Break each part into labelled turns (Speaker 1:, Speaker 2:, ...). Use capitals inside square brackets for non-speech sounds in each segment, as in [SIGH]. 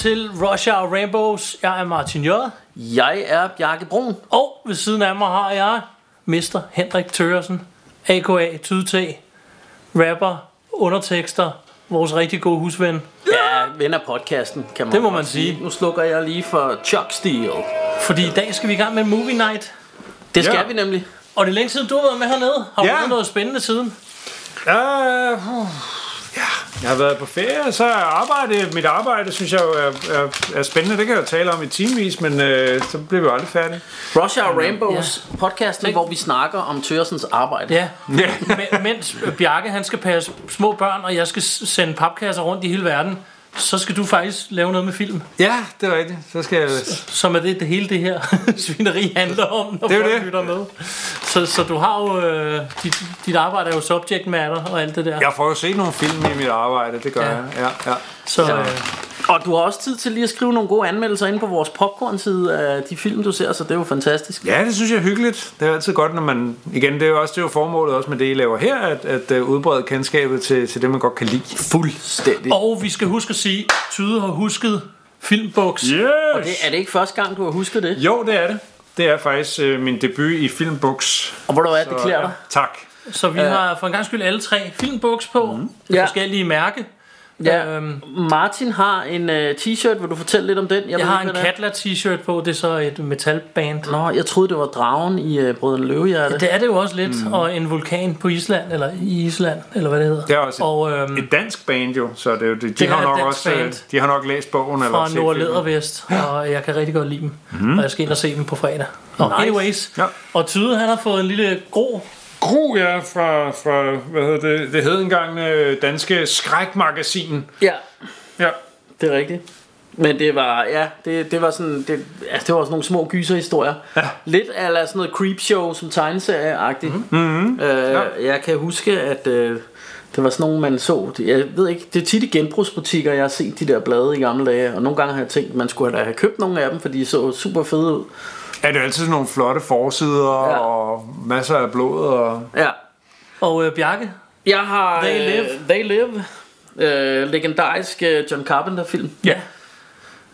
Speaker 1: Til Rush Hour Rainbows. Jeg er Martin J.
Speaker 2: Jeg er Bjarke Brun.
Speaker 1: Og ved siden af mig har jeg Mr. Henrik Tøresen, a.k.a. Tydte, rapper, undertekster, vores rigtig gode husven.
Speaker 2: Ja, ven af podcasten, kan man
Speaker 1: Det må man sige.
Speaker 2: Nu slukker jeg lige for Chuck Steele.
Speaker 1: Fordi i dag skal vi i gang med Movie Night.
Speaker 2: Det skal
Speaker 3: Ja.
Speaker 2: vi nemlig.
Speaker 1: Og det er længe siden, du har været med hernede. Har du
Speaker 3: Ja.
Speaker 1: noget spændende siden?
Speaker 3: Uh, ja, jeg har været på ferie, så arbejde, mit arbejde synes jeg jo er, er, er spændende. Det kan jeg jo tale om i timevis, men uh, så bliver vi jo aldrig færdige.
Speaker 2: Rush Hour Rainbows ja. podcasten, hvor vi snakker om Tørsens arbejde.
Speaker 1: Ja.
Speaker 3: Ja.
Speaker 1: Men- Mens Bjarke han skal passe små børn, og jeg skal sende papkasser rundt i hele verden, så skal du faktisk lave noget med film.
Speaker 3: ja, det er rigtigt. Så skal jeg...
Speaker 1: Som er det, det hele det her [LAUGHS] svineri handler om, når
Speaker 3: Det er
Speaker 1: folk
Speaker 3: det.
Speaker 1: lytter med. Så, så du har jo, øh, dit, dit arbejde er jo subject matter og alt det der.
Speaker 3: Jeg får jo set nogle film i mit arbejde, det gør
Speaker 1: Ja.
Speaker 3: jeg. Ja, ja.
Speaker 1: Så
Speaker 2: Ja.
Speaker 1: øh,
Speaker 2: Og du har også tid til lige at skrive nogle gode anmeldelser ind på vores popcorn-side af de film, du ser, så det er jo fantastisk.
Speaker 3: ja, det synes jeg er hyggeligt. Det er altid godt, når man... Igen, det er jo også det er jo formålet også med det, I laver her, at, at uh, udbrede kendskabet til, til det, man godt kan lide.
Speaker 2: Fuldstændig.
Speaker 1: Og vi skal huske at sige, Tyde har husket Filmboks.
Speaker 3: Yes!
Speaker 2: Og det, er det ikke første gang, du har husket det?
Speaker 3: Jo, det er det. Det er faktisk øh, min debut i Filmbooks.
Speaker 2: Og hvor du er, det klæder dig.
Speaker 3: Tak.
Speaker 1: Så vi har for en gang skyld alle tre Filmboks på. Mm.
Speaker 2: Ja.
Speaker 1: Forskellige mærke.
Speaker 2: Ja.
Speaker 1: Øhm,
Speaker 2: Martin har en uh, t-shirt, vil du fortælle lidt om den?
Speaker 1: jeg
Speaker 2: ved
Speaker 1: har
Speaker 2: ikke,
Speaker 1: en. Katla t-shirt på. Det er så et metalband.
Speaker 2: Nå, jeg troede, det var dragen i uh, Brødrene Løvehjerte.
Speaker 1: Det er det jo også lidt. Mm. Og en vulkan på Island, eller i Island, eller hvad det hedder.
Speaker 3: Det er også et-
Speaker 1: og øhm,
Speaker 3: Et dansk band jo, så det, er jo- de, de,
Speaker 1: Det
Speaker 3: har nok også, øh,
Speaker 1: band.
Speaker 3: de har nok læst bogen eller
Speaker 1: fra Nord. Ledervest, og jeg kan rigtig godt lide dem. Mm. Og jeg skal ind og se dem på fredag. Og
Speaker 2: Nice.
Speaker 1: anyways,
Speaker 3: Ja.
Speaker 1: og Tyde han har fået en lille gro.
Speaker 3: Gro, ja, fra, fra hvad hedder det, det hed engang øh, Danske Skrækmagasin.
Speaker 2: Ja,
Speaker 3: Ja.
Speaker 2: det er rigtigt. Men det var, ja, det, det var sådan, det, altså det var sådan nogle små gyserhistorier. Ja. Lidt af sådan noget creepshow som tegneserie-agtigt. Mm-hmm. Øh, ja. Jeg kan huske, at øh, det var sådan nogle, man så. Jeg ved ikke, det er tit i genbrugsbutikker, jeg har set de der blade i gamle dage. Og nogle gange har jeg tænkt, man skulle da have købt nogle af dem, for de så super fede ud.
Speaker 3: Ja, det er altid sådan nogle flotte forsider
Speaker 2: Ja.
Speaker 3: og masser af blod. Og...
Speaker 2: Ja.
Speaker 1: Og øh, Bjarke,
Speaker 2: Jeg har
Speaker 1: They
Speaker 2: øh,
Speaker 1: Live.
Speaker 2: They Live. Øh, legendarisk øh, John Carpenter film.
Speaker 1: ja.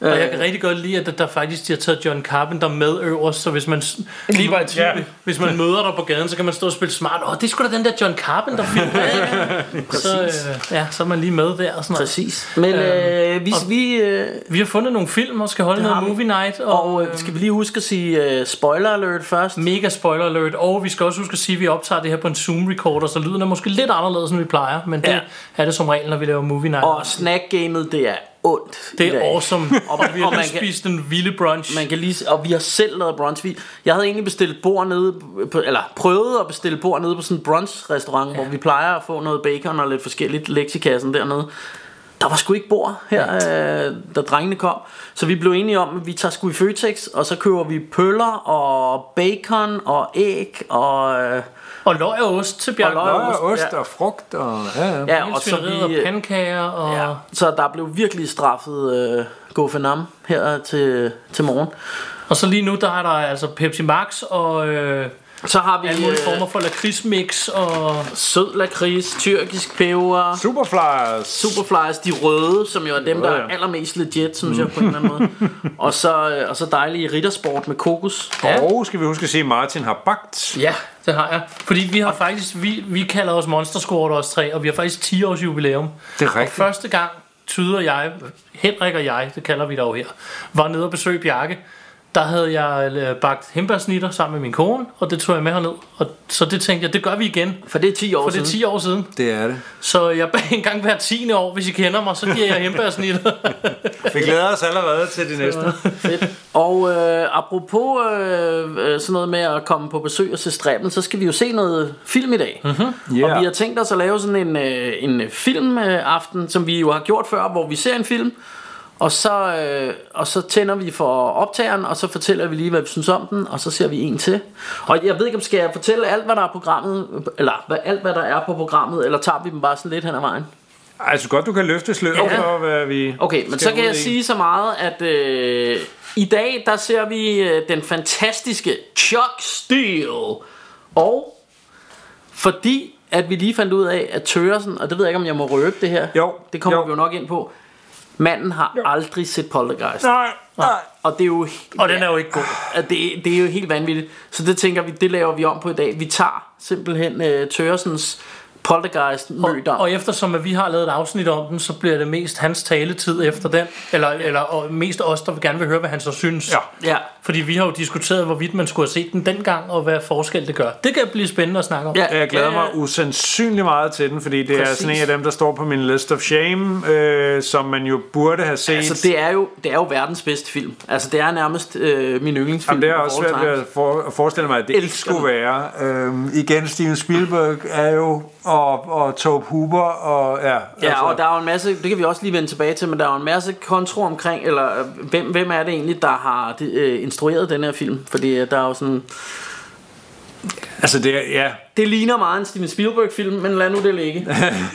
Speaker 1: Og
Speaker 2: Øh.
Speaker 1: jeg kan rigtig godt lide, at der, faktisk de har taget John Carpenter med øverst, så hvis man lige var i tvivl,
Speaker 3: Ja.
Speaker 1: hvis man møder dig på gaden, så kan man stå og spille smart. Åh, det er sgu da den der John Carpenter film. [LAUGHS] Ja, så, øh, ja, så er man lige med der. Og sådan noget.
Speaker 2: Præcis. Men øh, vi, vi, øh,
Speaker 1: Vi har fundet nogle film og skal holde
Speaker 2: Det
Speaker 1: noget
Speaker 2: vi.
Speaker 1: movie night. Og,
Speaker 2: og øh, skal vi lige huske at sige uh, spoiler alert først?
Speaker 1: Mega spoiler alert, og vi skal også huske at sige, at vi optager det her på en Zoom recorder, så lyden er måske lidt anderledes, end vi plejer, men det
Speaker 2: Ja.
Speaker 1: er det som regel, når vi laver movie night.
Speaker 2: Og snackgamet, det er ondt.
Speaker 1: det er awesome, [LAUGHS] og, vi har
Speaker 2: og man kan-
Speaker 1: spist en vilde brunch.
Speaker 2: Man kan lige, og vi har selv lavet brunch. Vi, jeg havde egentlig bestilt bord nede på, eller prøvet at bestille bord nede på sådan en brunch restaurant, ja. hvor vi plejer at få noget bacon og lidt forskelligt leksikassen dernede. Der var sgu ikke bord her, øh, da drengene kom. Så vi blev enige om, at vi tager sgu i Føtex, og så køber vi pøller og bacon og æg og... Øh,
Speaker 1: og løg og ost til Bjarke.
Speaker 2: Og løg og ost, ja.
Speaker 3: og frugt. Og, ja, ja.
Speaker 2: ja, og så vi,
Speaker 1: og pandekager og...
Speaker 2: Ja, så der blev virkelig straffet øh, Gofenam her til, til morgen.
Speaker 1: Og så lige nu, der er der altså Pepsi Max og øh,
Speaker 2: Så har vi
Speaker 1: alle mulige
Speaker 2: øh,
Speaker 1: former for lakridsmix og...
Speaker 2: sød lakrids, tyrkisk peber,
Speaker 3: Superflyers.
Speaker 2: superflies, de røde, som jo er dem, der er allermest legit, synes jeg på en eller anden måde. [LAUGHS] og, så, øh, og så dejlige rittersport med kokos.
Speaker 1: Ja.
Speaker 3: Og skal vi huske at sige, at Martin har bagt.
Speaker 1: Ja, det har jeg. Fordi vi har faktisk, vi, vi kalder os Monster Squad os tre, og vi har faktisk 10 års jubilæum.
Speaker 3: Det er
Speaker 1: Og
Speaker 3: rigtigt.
Speaker 1: første gang, Tyde og jeg, Henrik og jeg, det kalder vi dog her, var nede og besøge Bjarke, der havde jeg øh, bagt hembærsnitter sammen med min kone, og det tog jeg med herned. Og så det tænkte jeg, det gør vi igen.
Speaker 2: For det er 10 år
Speaker 1: For det er
Speaker 2: siden.
Speaker 1: 10 år siden.
Speaker 3: Det er det.
Speaker 1: Så jeg bag en gang hver 10. år, hvis I kender mig, så giver jeg hembærsnitter. [LAUGHS]
Speaker 3: Vi glæder os allerede til de næste. [LAUGHS]
Speaker 2: Fedt. Og øh, apropos øh, øh, sådan noget med at komme på besøg og se stræben, så skal vi jo se noget film i dag. Mm-hmm.
Speaker 3: Yeah.
Speaker 2: Og vi har tænkt os at lave sådan en, øh, en filmaften, som vi jo har gjort før, hvor vi ser en film, og så, øh, og så tænder vi for optageren, og så fortæller vi lige, hvad vi synes om den, og så ser vi en til. Og jeg ved ikke, om skal jeg fortælle alt, hvad der er på programmet, eller hvad, alt, hvad der er på programmet, eller tager vi dem bare sådan lidt hen ad vejen?
Speaker 3: Altså godt, du kan løfte sløret
Speaker 2: Okay.
Speaker 3: for, hvad vi
Speaker 2: Okay, men så kan jeg
Speaker 3: i.
Speaker 2: sige så meget, at øh, i dag, der ser vi øh, den fantastiske Chuck Steele. Og fordi, at vi lige fandt ud af, at Tøresen, og det ved jeg ikke, om jeg må røbe det her.
Speaker 3: Jo,
Speaker 2: Det kommer
Speaker 3: jo.
Speaker 2: vi jo nok ind på. Manden har jo. aldrig set Poltergeist.
Speaker 3: Nej, nej.
Speaker 2: Og det er jo...
Speaker 1: og den er jo ikke god.
Speaker 2: at det, det er jo helt vanvittigt. Så det tænker vi, det laver vi om på i dag. Vi tager simpelthen øh, Tøresens Poltergeist
Speaker 1: Og,
Speaker 2: møder.
Speaker 1: og eftersom at vi har lavet et afsnit om den, så bliver det mest hans taletid efter den. Eller, eller og mest os, der gerne vil høre, hvad han så synes.
Speaker 3: Ja.
Speaker 2: Ja,
Speaker 1: Fordi vi har jo diskuteret, hvorvidt man skulle have set den dengang, og hvad forskel det gør. Det kan blive spændende at snakke om.
Speaker 2: ja,
Speaker 3: Jeg glæder
Speaker 2: ja,
Speaker 3: mig usandsynligt meget til den, fordi det
Speaker 2: Præcis.
Speaker 3: er sådan en af dem, der står på min list of shame, øh, som man jo burde have set.
Speaker 2: Altså, det er, jo, det er jo verdens bedste film. Altså, det er nærmest øh, min yndlingsfilm.
Speaker 3: Jamen, det er også svært ved at, for, at forestille mig, at det ikke
Speaker 2: Elsker
Speaker 3: skulle være. Øhm, igen, Steven Spielberg er jo, og, og Tobe Hooper, og ja.
Speaker 2: Ja, og der er jo en masse, det kan vi også lige vende tilbage til, men der er jo en masse kontro omkring, eller øh, hvem, hvem er det egentlig, der har øh, instrueret den her film? Fordi øh, der er jo sådan,
Speaker 3: altså det ja,
Speaker 2: det ligner meget en Steven Spielberg-film, men lad nu det ligge. [LAUGHS]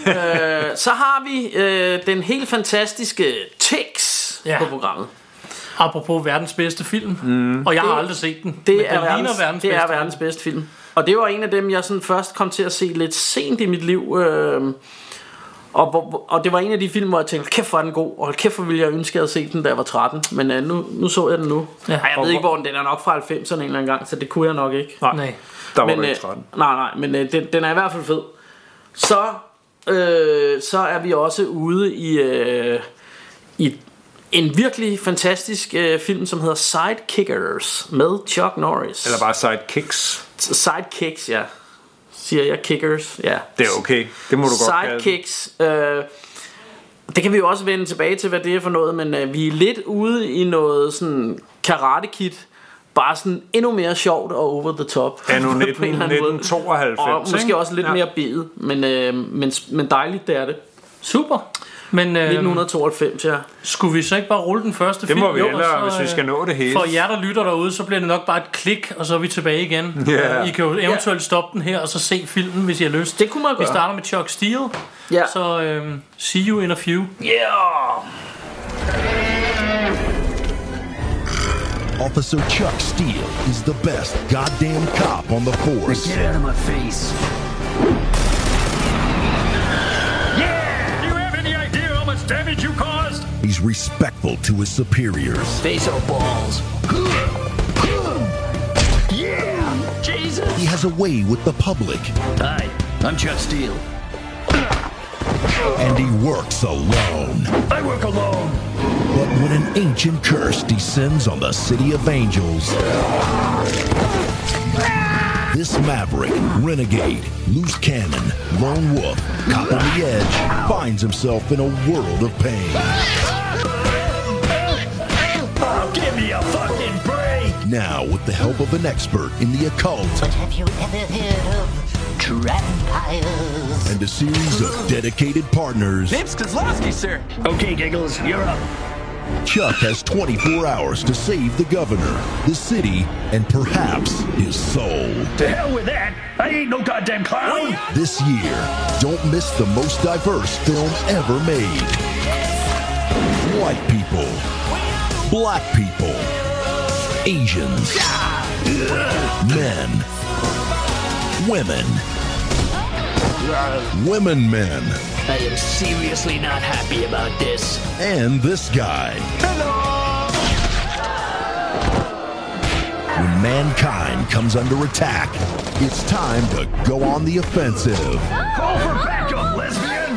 Speaker 2: øh, så har vi øh, den helt fantastiske Tix
Speaker 1: Ja.
Speaker 2: ja. på programmet.
Speaker 1: Apropos verdens bedste film. Mm. Og jeg har aldrig set den.
Speaker 2: Det
Speaker 1: men
Speaker 2: er,
Speaker 1: den
Speaker 2: verdens,
Speaker 1: verdens
Speaker 2: det er
Speaker 1: bedste
Speaker 2: verdens bedste film. Og det var en af dem, jeg sådan først kom til at se lidt sent i mit liv. Øh, og, og det var en af de film, hvor jeg tænkte, kæft hvor er den god, og kæft hvor ville jeg ønske, at jeg havde set den, da jeg var 13. Men øh, nu, nu så jeg den nu.
Speaker 1: Ja.
Speaker 2: Ej, jeg
Speaker 3: Og
Speaker 2: ved ikke,
Speaker 3: hvor-
Speaker 2: den, den er nok fra 90'erne en eller anden gang, så det kunne jeg nok ikke.
Speaker 3: nej,
Speaker 1: Nej.
Speaker 3: der var
Speaker 2: men,
Speaker 3: du
Speaker 2: øh,
Speaker 3: ikke 13.
Speaker 2: nej, nej, men øh, den, den er i hvert fald fed. Så, øh, så er vi også ude i, øh, i en virkelig fantastisk øh, film, som hedder Sidekickers med Chuck Norris.
Speaker 3: Eller bare sidekicks.
Speaker 2: Sidekicks, ja. Siger jeg kickers? Ja.
Speaker 3: Det er okay. Det må du godt.
Speaker 2: Sidekicks. Øh, det kan vi jo også vende tilbage til, hvad det er for noget, men øh, vi er lidt ude i noget sådan karate kid. Bare sådan endnu mere sjovt og over the top. [LAUGHS] På en
Speaker 3: 19,
Speaker 2: eller anden måde.
Speaker 3: 1992.
Speaker 2: Og måske
Speaker 3: ikke?
Speaker 2: også lidt
Speaker 3: Ja.
Speaker 2: mere bedet, men, øh, men, men dejligt det er det.
Speaker 1: Super. Men øh,
Speaker 2: 1992, ja.
Speaker 1: skulle vi så ikke bare rulle den første
Speaker 3: Det
Speaker 1: film?
Speaker 3: må vi hellere, hvis vi skal
Speaker 1: øh,
Speaker 3: nå det hele.
Speaker 1: For jer, der lytter derude, så bliver det nok bare et klik, og så er vi tilbage igen. Øh, I kan jo eventuelt stoppe den her, og så se filmen, hvis I har lyst.
Speaker 2: Det kunne man
Speaker 1: Vi
Speaker 2: gøre.
Speaker 1: starter med Chuck Steele.
Speaker 2: Ja.
Speaker 1: Så øh, see you in a few.
Speaker 2: Yeah!
Speaker 4: Officer Chuck Steele is the best goddamn cop on the force.
Speaker 5: Get out of my face.
Speaker 6: Damage you caused?
Speaker 4: He's respectful to his superiors.
Speaker 5: Face or balls. Yeah! Jesus!
Speaker 4: He has a way with the public,
Speaker 5: Hi, I'm Chuck Steele.
Speaker 4: and he works alone.
Speaker 5: I work alone.
Speaker 4: But when an ancient curse descends on the city of angels, ah! This maverick, renegade, loose cannon, lone wolf, cop on the edge, finds himself in a world of pain.
Speaker 5: Oh, give me a fucking break!
Speaker 4: Now, with the help of an expert in the occult
Speaker 7: Have you ever heard of vampires?
Speaker 4: and a series of dedicated partners,
Speaker 5: Nips Kozlowski, sir. Okay, Giggles, you're up.
Speaker 4: Chuck has 24 hours to save the governor, the city, and perhaps his soul.
Speaker 5: To hell with that. I ain't no goddamn clown.
Speaker 4: This year, don't miss the most diverse film ever made. White people, black people, Asians, men, women, women men,
Speaker 5: I am seriously not happy about this.
Speaker 4: and this guy. Hello! When mankind comes under attack, it's time to go on the offensive.
Speaker 5: Call for backup, lesbian!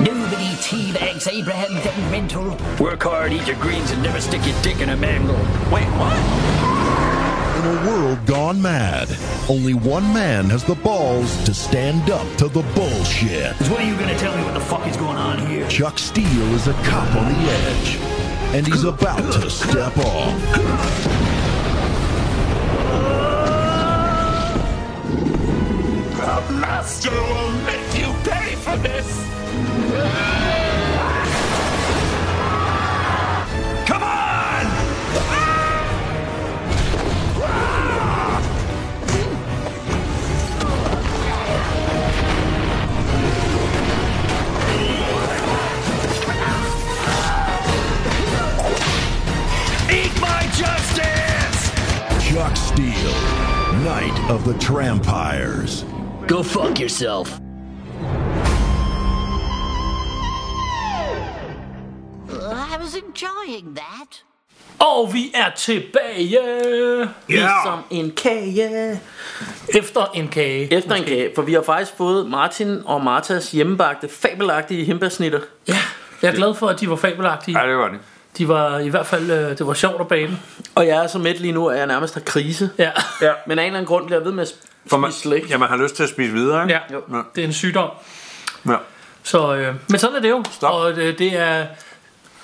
Speaker 7: Nobody teabags
Speaker 5: this, Abraham getting mental? Work hard, eat your greens, and never stick your dick in a mangle. Wait, what?
Speaker 4: In a world gone mad, only one man has the balls to stand up to the bullshit.
Speaker 5: When are you gonna tell me what the fuck is going on here?
Speaker 4: Chuck Steele is a cop on the edge, and he's about to step off.
Speaker 6: The master will make you pay for this!
Speaker 4: Chuck Steele, Knight of the Trampires.
Speaker 5: Go fuck yourself.
Speaker 7: I was enjoying that.
Speaker 1: Og vi er tilbage yeah.
Speaker 2: Som en kage.
Speaker 1: efter en kage.
Speaker 2: Efter en kage, for vi har faktisk fået Martin og Martas hjemmebagte, fabelagtige hindbærsnitter.
Speaker 1: Ja, jeg er glad for, at de var fabelagtige.
Speaker 3: Ja, det var det.
Speaker 1: De var i hvert fald, øh, det var sjovt at bage dem.
Speaker 2: Og jeg er så midt lige nu, at jeg nærmest har krise.
Speaker 1: Ja,
Speaker 3: Ja.
Speaker 2: Men af en eller anden grund bliver jeg ved med at
Speaker 3: For man,
Speaker 2: spise slik.
Speaker 3: ja, man har lyst til at spise videre, ikke?
Speaker 1: ja. det er en sygdom.
Speaker 3: Ja.
Speaker 1: Så, øh, men sådan er det jo.
Speaker 3: Stop.
Speaker 1: Og øh, det er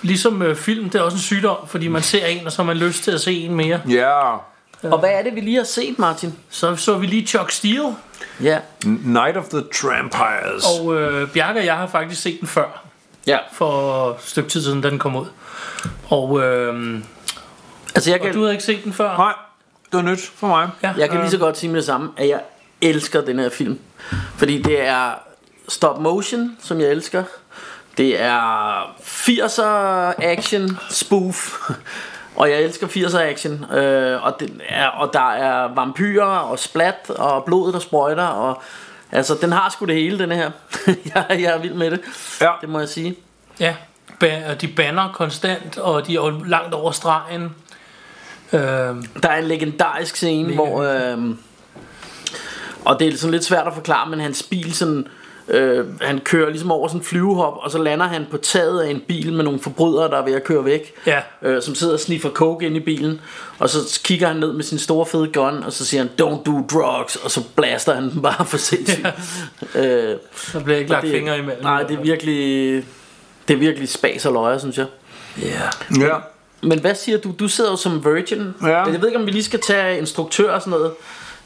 Speaker 1: ligesom øh, film, det er også en sygdom, fordi man ser en, og så har man lyst til at se en mere.
Speaker 3: Ja.
Speaker 2: Og hvad er det, vi lige har set, Martin?
Speaker 1: Så så vi lige Chuck Steele,
Speaker 2: Ja.
Speaker 3: Night of the Trampires.
Speaker 1: og øh, Bjarke og jeg har faktisk set den før,
Speaker 2: Ja.
Speaker 1: for et stykke tid siden, da den kom ud. Og, øh,
Speaker 2: Altså, jeg
Speaker 1: og
Speaker 2: kan,
Speaker 1: du havde ikke set den før?
Speaker 3: Nej, det var nyt for mig.
Speaker 1: Ja.
Speaker 2: jeg kan lige så godt sige med det samme, at jeg elsker den her film. Fordi det er stop motion, som jeg elsker. Det er 80'er action spoof. [LAUGHS] Og jeg elsker 80'er action. Øh, og, det er, og der er vampyrer og splat og blod, der sprøjter. Og, altså, den har sgu det hele, den her. [LAUGHS] jeg, jeg er vild med det.
Speaker 3: Ja.
Speaker 2: Det må jeg sige.
Speaker 1: Ja, ba- de banner konstant, og de er langt over stregen. Øh,
Speaker 2: Der er en legendarisk scene,
Speaker 1: Mega
Speaker 2: hvor... Øh, og det er sådan lidt svært at forklare, men hans bil sådan... Øh, han kører ligesom over sådan en flyvehop, og så lander han på taget af en bil med nogle forbrydere, der er ved at køre væk.
Speaker 1: Ja.
Speaker 2: Øh, som sidder og sniffer coke ind i bilen. Og så kigger han ned med sin store fede gun, og så siger han, don't do drugs, og så blaster han dem bare [LAUGHS] for sindssygt. øh,
Speaker 1: der bliver ikke lagt
Speaker 2: det,
Speaker 1: fingre imellem.
Speaker 2: Nej, det er virkelig... Det er virkelig spas og løjer, synes jeg.
Speaker 1: Ja.
Speaker 3: Ja.
Speaker 2: Men hvad siger du? Du sidder jo som virgin.
Speaker 3: Ja.
Speaker 2: Jeg ved ikke, om vi lige skal tage instruktør og sådan noget.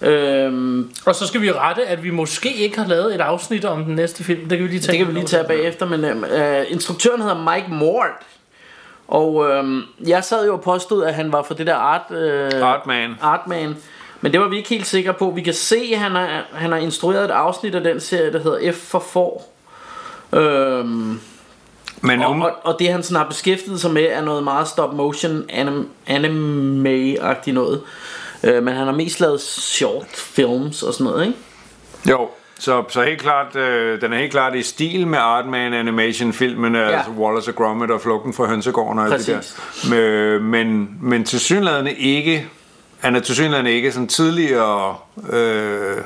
Speaker 2: Øhm,
Speaker 1: Og så skal vi rette, at vi måske ikke har lavet et afsnit om den næste film. Det kan vi lige tage.
Speaker 2: det kan vi lige tage bagefter, men øhm, øh, instruktøren hedder Mike Mort. Og øhm, jeg sad jo og påstod, at han var for det der art, øh,
Speaker 3: Artman.
Speaker 2: Artman. Men det var vi ikke helt sikre på. Vi kan se, at han har, han har instrueret et afsnit af den serie, der hedder F for får. Øhm,
Speaker 3: Men
Speaker 2: og,
Speaker 3: um,
Speaker 2: og, og det han sådan har beskæftiget sig med er noget meget stop motion anim, anime-agtigt noget. Øh, men han har mest lavet short films og sådan noget, ikke?
Speaker 3: jo, så, så helt klart, øh, den er helt klart i stil med Artman animation filmen, ja. altså Wallace og Gromit og Flugten fra Hønsegården og alt det
Speaker 2: Præcis.
Speaker 3: der. Øh, men, men til synligheden ikke, han er til synligheden ikke sådan tidligere, øh,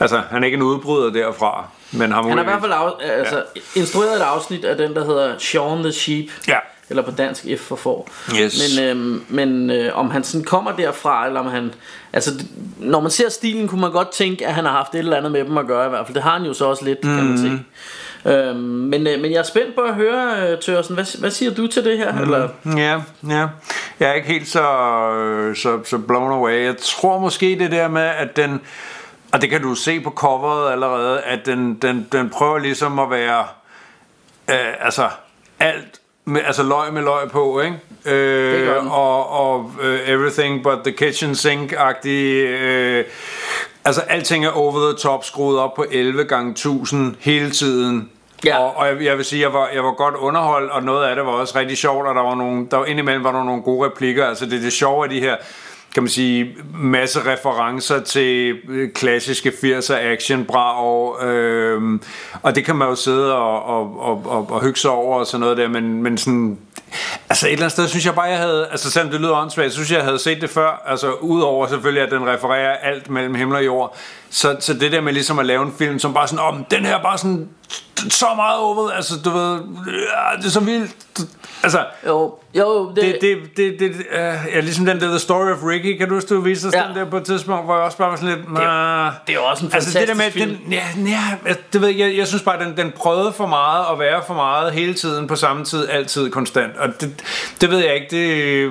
Speaker 3: altså han er ikke en udbryder derfra, men har
Speaker 2: Han har i hvert fald af, altså, ja. instrueret et afsnit af den, der hedder Shaun the Sheep.
Speaker 3: Ja.
Speaker 2: Eller på dansk F for får.
Speaker 3: Yes.
Speaker 2: Men, øhm, men øh, om han sådan kommer derfra, eller om han... Altså, når man ser stilen, kunne man godt tænke, at han har haft et eller andet med dem at gøre i hvert fald. Det har han jo så også lidt, mm. kan man sige. Øhm, men, øh, men jeg er spændt på at høre, øh, Tørsen, hvad, hvad siger du til det her? Mm. Eller,
Speaker 3: Ja, ja. Jeg er ikke helt så, øh, så, så blown away. Jeg tror måske det der med, at den, og det kan du se på coveret allerede, at den, den, den prøver ligesom at være, øh, altså alt, med, altså løg med løg på, ikke? Øh, og og øh, everything but the kitchen sink-agtig, øh, altså alting er over the top, skruet op på 11 gange 1000 hele tiden.
Speaker 2: Ja.
Speaker 3: Og, og jeg, jeg vil sige, jeg var, jeg var godt underholdt, og noget af det var også rigtig sjovt, og der var nogle, der var indimellem var der nogle gode replikker. Altså det er det sjove af de her, kan man sige, masse referencer til øh, klassiske 80'er action og, øh, og det kan man jo sidde og, og, og, og, og hygge sig over og sådan noget der, men, men sådan, altså et eller andet sted synes jeg bare, jeg havde, altså selvom det lyder åndssvagt, synes jeg, jeg havde set det før, altså udover selvfølgelig, at den refererer alt mellem himmel og jord, så, så det der med ligesom at lave en film, som bare sådan, om oh, den her bare sådan så meget over, altså du ved, det er så vildt. Altså,
Speaker 2: Jo, jo, det,
Speaker 3: det, det, det, det uh, ja, ligesom den der The Story of Ricky, kan du huske, du viste os
Speaker 2: Ja.
Speaker 3: den der på et tidspunkt, hvor jeg også bare var sådan lidt,
Speaker 2: det er
Speaker 3: "Nah."
Speaker 2: jo også en
Speaker 3: Altså det der med,
Speaker 2: fantastisk
Speaker 3: den, ja, ja, det ved jeg, jeg, jeg synes bare, den, den prøvede for meget at være for meget hele tiden på samme tid, altid konstant. Og det, det ved jeg ikke, det,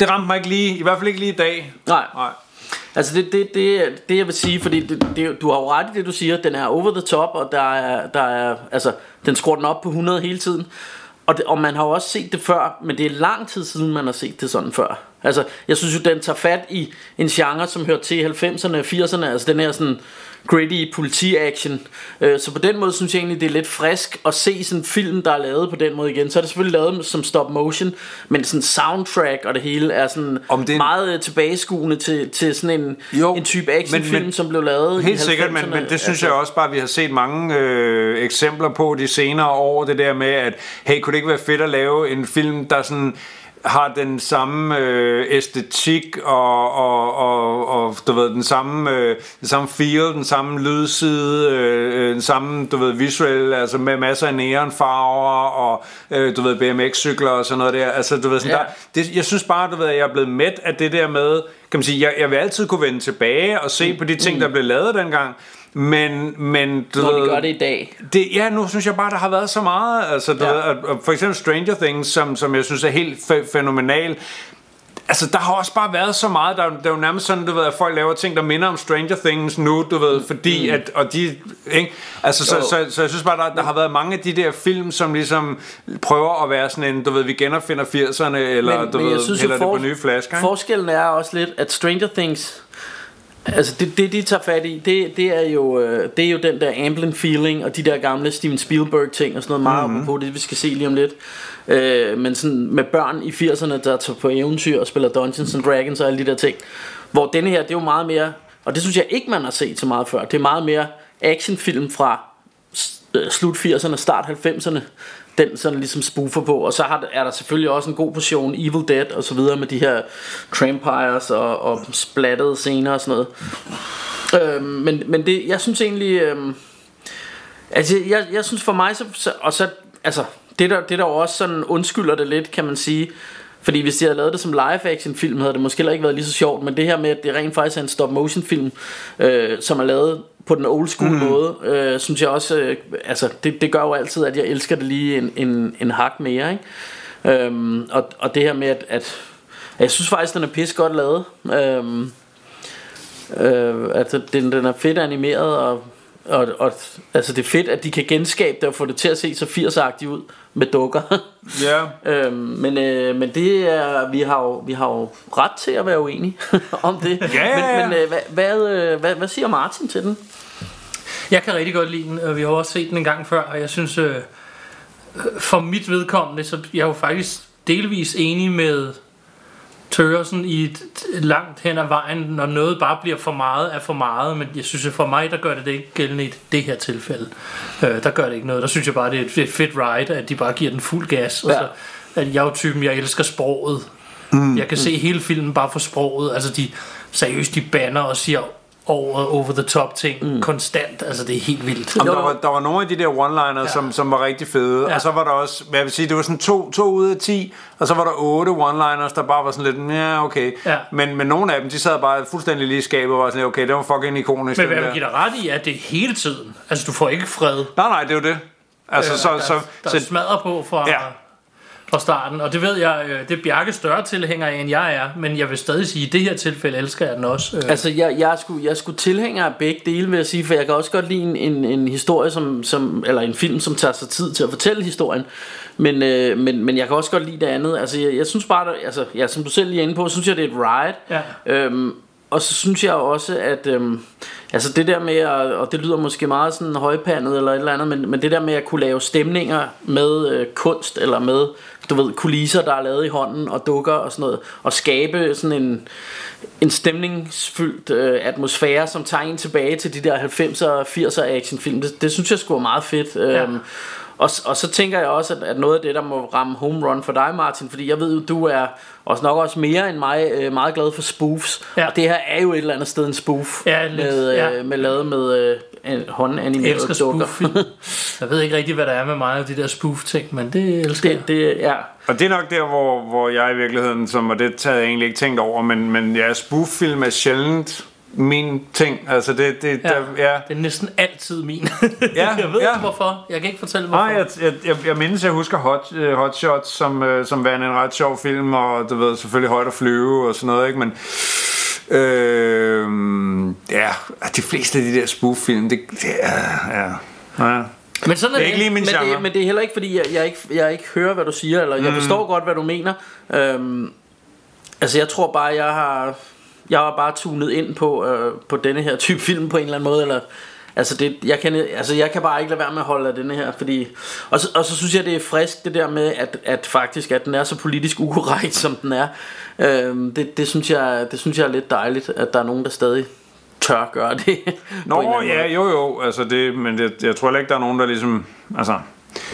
Speaker 3: det ramte mig ikke lige, i hvert fald ikke lige i dag.
Speaker 2: Nej.
Speaker 3: Nej.
Speaker 2: Altså det, det, det, det jeg vil sige, fordi det, det, du har jo ret i det du siger, den er over the top, og der er, der er altså, den skruer den op på 100 hele tiden. Og, det, og man har jo også set det før, men det er lang tid siden, man har set det sådan før. Altså, jeg synes jo, den tager fat i en genre, som hører til 90'erne og 80'erne, altså den her sådan gritty politi-action. Øh, Så på den måde synes jeg egentlig, det er lidt frisk at se sådan en film, der er lavet på den måde igen. Så er det selvfølgelig lavet som stop motion, men sådan soundtrack og det hele er sådan
Speaker 3: Om det er en-
Speaker 2: meget øh, tilbageskuende til, til sådan en,
Speaker 3: Jo,
Speaker 2: en type actionfilm,
Speaker 3: men- men-
Speaker 2: som blev lavet i
Speaker 3: Helt sikkert, men,
Speaker 2: 90'erne.
Speaker 3: men det synes
Speaker 2: Altså,
Speaker 3: jeg også bare, at vi har set mange øh, eksempler på de senere år, det der med, at hey, kunne det ikke være fedt at lave en film, der sådan har den samme øh, æstetik og, og, og, og du ved, den samme, øh, den samme feel, den samme lydside, øh, øh, den samme du ved, visuel, altså med masser af neonfarver og øh, du ved, BMX-cykler og sådan noget der. Altså, du ved, sådan
Speaker 2: Ja.
Speaker 3: der, det, jeg synes bare, du ved, at jeg er blevet mæt af det der med, kan man sige, jeg, jeg vil altid kunne vende tilbage og se på de ting, der blev lavet dengang, men, men du
Speaker 2: Når
Speaker 3: ved,
Speaker 2: de gør det i dag.
Speaker 3: det, ja, nu synes jeg bare, der har været så meget. Altså, du
Speaker 2: Ja.
Speaker 3: ved, at, for eksempel Stranger Things, som, som jeg synes er helt fæ- fænomenal. Altså, der har også bare været så meget. Der, er der er jo nærmest sådan, du ved, at folk laver ting, der minder om Stranger Things nu, du ved, fordi at, og de, ikke? Altså, så,
Speaker 2: Jo.
Speaker 3: så, så, jeg synes bare, der, der har været mange af de der film, som ligesom prøver at være sådan en, du ved, vi genopfinder 80'erne, eller
Speaker 2: Men-
Speaker 3: du
Speaker 2: men
Speaker 3: ved,
Speaker 2: synes
Speaker 3: hælder det
Speaker 2: for-
Speaker 3: på nye flasker, ikke?
Speaker 2: Forskellen er også lidt, at Stranger Things Altså det, det de tager fat i det, det, er jo, øh, det er jo den der Amblin feeling Og de der gamle Steven Spielberg ting Og sådan noget meget
Speaker 3: Mhm.
Speaker 2: mm-hmm. på det vi skal se lige om lidt øh, Men sådan med børn i 80'erne Der tager på eventyr og spiller Dungeons and Dragons Og alle de der ting Hvor denne her det er jo meget mere Og det synes jeg ikke man har set så meget før Det er meget mere actionfilm fra øh, Slut 80'erne, start 90'erne den sådan ligesom spoofer på. Og så har, er der selvfølgelig også en god portion Evil Dead og så videre Med de her trampires og, og splattede scener og sådan noget. Øhm, Men, men det, jeg synes egentlig øhm, Altså jeg, jeg synes for mig så, så Og så altså det der, det der også sådan undskylder det lidt Kan man sige. Fordi hvis de havde lavet det som live action film Havde det måske heller ikke været lige så sjovt. Men det her med at det rent faktisk er en stop motion film øh, Som er lavet på den old school mm. måde øh, Synes jeg også øh, Altså det, det gør jo altid at jeg elsker det lige en, en, en hak mere ikke? Øhm, og, og det her med at, at Jeg synes faktisk den er pis godt lavet øhm, øh, Altså den, den er fedt animeret Og og, og altså det er fedt at de kan genskabe det Og få det til at se så 80'agtigt ud Med dukker [LAUGHS]
Speaker 3: Ja.
Speaker 2: Øhm, men, øh, men det er, vi har, jo, vi har jo ret til at være uenige [LAUGHS] om det.
Speaker 3: Ja.
Speaker 2: Men, men øh, hvad, hvad, øh, hvad, hvad siger Martin til den?
Speaker 1: Jeg kan rigtig godt lide den, og vi har også set den en gang før, og jeg synes, øh, for mit vedkommende, så jeg er jo faktisk delvis enig med Tørsen i et, langt hen ad vejen, når noget bare bliver for meget er for meget, men jeg synes, at for mig, der gør det det ikke gældende i det her tilfælde. Øh, der gør det ikke noget. Der synes jeg bare, det er et, fedt ride, at de bare giver den fuld gas. Og
Speaker 2: Ja.
Speaker 1: så, at jeg er jo typen, jeg elsker sproget. Mm. Jeg kan se hele filmen bare for sproget. Altså de seriøst, de banner og siger over, over the top ting mm. konstant. Altså det er helt vildt.
Speaker 3: Jamen, der, var, der var nogle af de der one-liners, ja. som, som var rigtig fede, ja. Og så var der også, hvad jeg vil sige, det var sådan to, to ud af 10, og så var der otte one-liners, der bare var sådan lidt, ja, okay.
Speaker 1: Ja.
Speaker 3: Men, men nogle af dem, de sad bare fuldstændig lige i skabet, og var sådan lidt, okay, det var fucking ikonisk.
Speaker 1: Men hvad jeg giver dig ret i, at det er hele tiden. Altså du får ikke fred.
Speaker 3: Nej, nej, det er jo det. Altså,
Speaker 1: Øh,
Speaker 3: så,
Speaker 1: der,
Speaker 3: så,
Speaker 1: der
Speaker 3: så,
Speaker 1: smadrer på fra,
Speaker 3: Ja.
Speaker 1: Fra starten. Og det ved jeg, øh, det er Bjarke større tilhænger af, end jeg er. Men jeg vil stadig sige, at i det her tilfælde elsker jeg den også. Øh,
Speaker 2: Altså jeg, jeg, er sgu, jeg er sgu tilhænger af begge dele vil jeg sige For jeg kan også godt lide en, en, en historie som, som, Eller en film som tager sig tid til at fortælle historien men, øh, men, men jeg kan også godt lide det andet Altså jeg, jeg synes bare der, altså, ja, Som du selv lige er inde på Synes jeg det er et ride
Speaker 1: Ja.
Speaker 2: øhm, Og så synes jeg også at øhm, Altså det der med at, Og det lyder måske meget sådan højpandet Eller et eller andet men, men det der med at kunne lave stemninger Med øh, kunst Eller med du ved, kulisser, der er lavet i hånden, og dukker og sådan noget, og skabe sådan en, en stemningsfyldt øh, atmosfære, som tager en tilbage til de der 90'er og 80'er actionfilm. Det, det synes jeg skulle meget fedt. Ja. Øhm, og, og så tænker jeg også, at, at noget af det, der må ramme home run for dig, Martin, fordi jeg ved jo, du er også nok også mere end mig øh, meget glad for spoofs.
Speaker 1: Ja.
Speaker 2: Og det her er jo et eller andet sted en spoof.
Speaker 1: Ja, lidt,
Speaker 2: med, øh,
Speaker 1: ja.
Speaker 2: med lavet med øh, en håndanimerede
Speaker 1: elsker
Speaker 2: dukker.
Speaker 1: spoof [LAUGHS] Jeg ved ikke rigtig, hvad der er med mig og de der spoof-ting, men det elsker
Speaker 2: Det, det, ja.
Speaker 3: Og det er nok der, hvor, hvor jeg i virkeligheden, som, og det havde jeg egentlig ikke tænkt over, men, men ja, spoof-film er sjældent min ting. Altså det, det
Speaker 1: Ja.
Speaker 3: der, ja.
Speaker 1: Det er næsten altid min. [LAUGHS]
Speaker 3: Ja,
Speaker 1: jeg ved
Speaker 3: ja.
Speaker 1: ikke hvorfor. Jeg kan ikke fortælle hvorfor.
Speaker 3: Nej, jeg, jeg, jeg, jeg mindes, jeg husker Hot, uh, Hot Shots som, uh, som værende en ret sjov film, og du ved, selvfølgelig højt at flyve og sådan noget, ikke? Men øh, ja, de fleste af de der spoof-film, det, det er, ja, ja.
Speaker 1: Men sådan er
Speaker 3: Det er ikke lige min
Speaker 2: men,
Speaker 3: genre.
Speaker 2: det, men det er heller ikke fordi jeg, jeg, ikke, jeg ikke hører hvad du siger Eller jeg forstår godt hvad du mener øhm, Altså jeg tror bare jeg har Jeg har bare tunet ind på øh, På denne her type film på en eller anden måde Eller Altså, det, jeg, kan, altså jeg kan bare ikke lade være med at holde af denne her fordi, og, så, og så synes jeg det er frisk Det der med at, at faktisk At den er så politisk ukorrekt som den er. Øhm, det, det, synes jeg, det synes jeg er lidt dejligt At der er nogen der stadig tør gøre det [LAUGHS]
Speaker 3: Nå, ja, jo, jo, altså det, men det, jeg tror ikke, der er nogen, der ligesom, altså,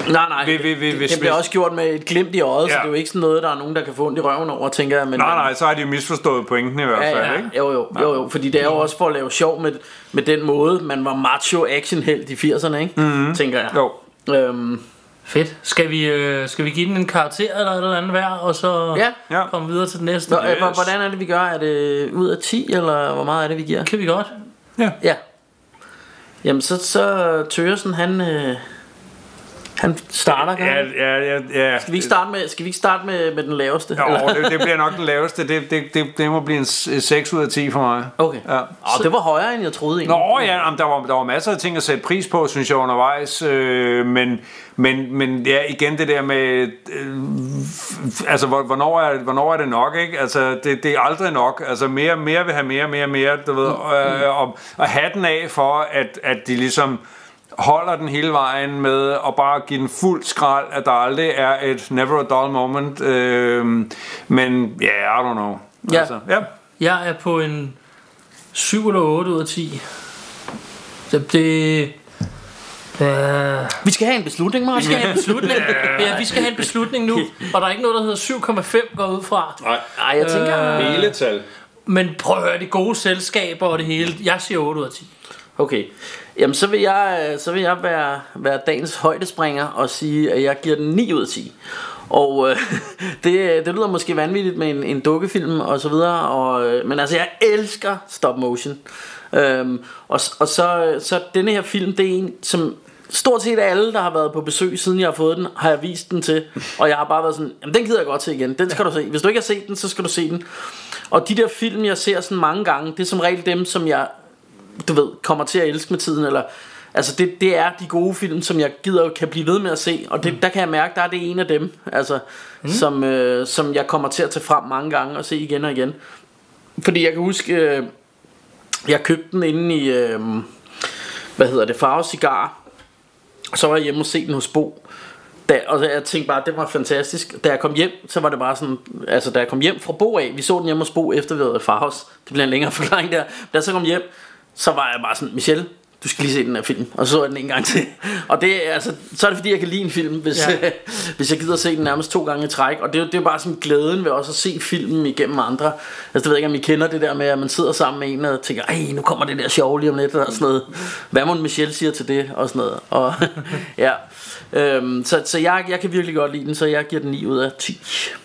Speaker 2: Nej, nej.
Speaker 3: Vi- vi- vi-
Speaker 2: det,
Speaker 3: hvis-
Speaker 2: det bliver også gjort med et glimt i øjet, ja. så
Speaker 3: Ja.
Speaker 2: det er jo ikke sådan noget, der er nogen, der kan få ondt i røven over, tænker jeg. Men,
Speaker 3: nej, nej, så har de jo misforstået pointen i hvert
Speaker 2: Ja,
Speaker 3: fald,
Speaker 2: ja,
Speaker 3: ikke?
Speaker 2: jo, jo, jo, jo, fordi det er jo også for at lave sjov med, med den måde, man var macho actionheld i 80'erne, ikke? Mm-hmm. Tænker jeg.
Speaker 3: Jo.
Speaker 2: Øhm,
Speaker 1: Fedt. Skal vi, øh, skal vi give den en karakter eller et eller andet hver, og så
Speaker 2: Ja.
Speaker 3: Ja.
Speaker 1: komme videre til den næste?
Speaker 2: Nå, øh, Hvordan er det, vi gør? Er det ud af 10, eller hvor meget er det, vi giver?
Speaker 1: kan vi godt.
Speaker 2: Ja. Jamen, så, så Tøresen, han, øh, han starter, kan
Speaker 3: Ja, ja, ja, ja.
Speaker 2: Skal vi ikke starte med, skal vi ikke starte med, med den laveste?
Speaker 3: Jo, det, det bliver nok den laveste. Det, det, det, det må blive en s- 6 ud af 10 for mig.
Speaker 2: Okay.
Speaker 3: Ja.
Speaker 2: Åh, det var højere, end jeg troede egentlig.
Speaker 3: Nå ja, jamen, der, var, der var masser af ting at sætte pris på, synes jeg, undervejs. Øh, men, men, men ja, igen det der med, øh, altså hvor- hvornår er, hvornår er det nok, ikke? Altså det, det er aldrig nok. Altså mere, mere vil have mere, mere, mere, du ved. Øh, og, og hatten af for, at, at de ligesom holder den hele vejen med at bare give den fuld skrald, at der aldrig er et never a dull moment. Øh, men ja, yeah, I don't know.
Speaker 2: Ja.
Speaker 3: Altså, ja.
Speaker 1: Jeg er på en 7 eller 8 ud af 10. Så det... Øh,
Speaker 2: Vi skal have en beslutning,
Speaker 1: vi
Speaker 2: Martin.
Speaker 1: skal have en beslutning. ja, vi skal have en beslutning nu. Og der er ikke noget, der hedder 7,5 går ud fra.
Speaker 2: Ej, jeg tænker...
Speaker 1: Øh,
Speaker 3: Hele tal.
Speaker 1: Men prøv at høre, de gode selskaber og det hele. Jeg siger 8 ud af 10.
Speaker 2: Okay. Jamen, så vil jeg, øh, så vil jeg være, være dagens højdespringer og sige, at jeg giver den 9 ud af 10. Og øh, [LAUGHS] det, øh, det lyder måske vanvittigt med en, en dukkefilm og så videre, og, øh, men altså jeg elsker stop motion. Øhm, og og så, så denne her film, det er en, som stort set alle, der har været på besøg, siden jeg har fået den, har jeg vist den til. Og jeg har bare været sådan, jamen den gider jeg godt til igen, den skal du se. Hvis du ikke har set den, så skal du se den. Og de der film, jeg ser sådan mange gange, det er som regel dem, som jeg du ved, kommer til at elske med tiden, eller Altså det, det er de gode film Som jeg gider kan blive ved med at se Og det, der kan jeg mærke Der er det en af dem Altså mm. som, øh, som jeg kommer til at tage frem mange gange Og se igen og igen Fordi jeg kan huske øh, Jeg købte den inde i øh, Hvad hedder det Farve Cigar Og så var jeg hjemme og se den hos Bo da, og jeg tænkte bare, det var fantastisk. Da jeg kom hjem, så var det bare sådan, altså da jeg kom hjem fra Bo af, vi så den hjemme hos Bo efter vi havde Farhus. Det bliver en længere forklaring der. Da jeg så kom hjem, så var jeg bare sådan, Michelle, du skal lige se den her film. Og så så jeg den en gang til. Og det, er altså, så er det fordi, jeg kan lide en film, hvis,
Speaker 1: Ja. [LAUGHS]
Speaker 2: hvis jeg gider se den nærmest to gange i træk. Og det, er jo- det er bare sådan glæden ved også at se filmen igennem andre. Altså, det ved jeg ikke, om I kender det der med, at man sidder sammen med en og tænker, ej, nu kommer det der sjov lige om lidt, og sådan noget. Hvad må Michelle siger til det, og sådan noget. Og, [LAUGHS] ja. Øhm, så så jeg, jeg kan virkelig godt lide den, så jeg giver den 9 ud af 10.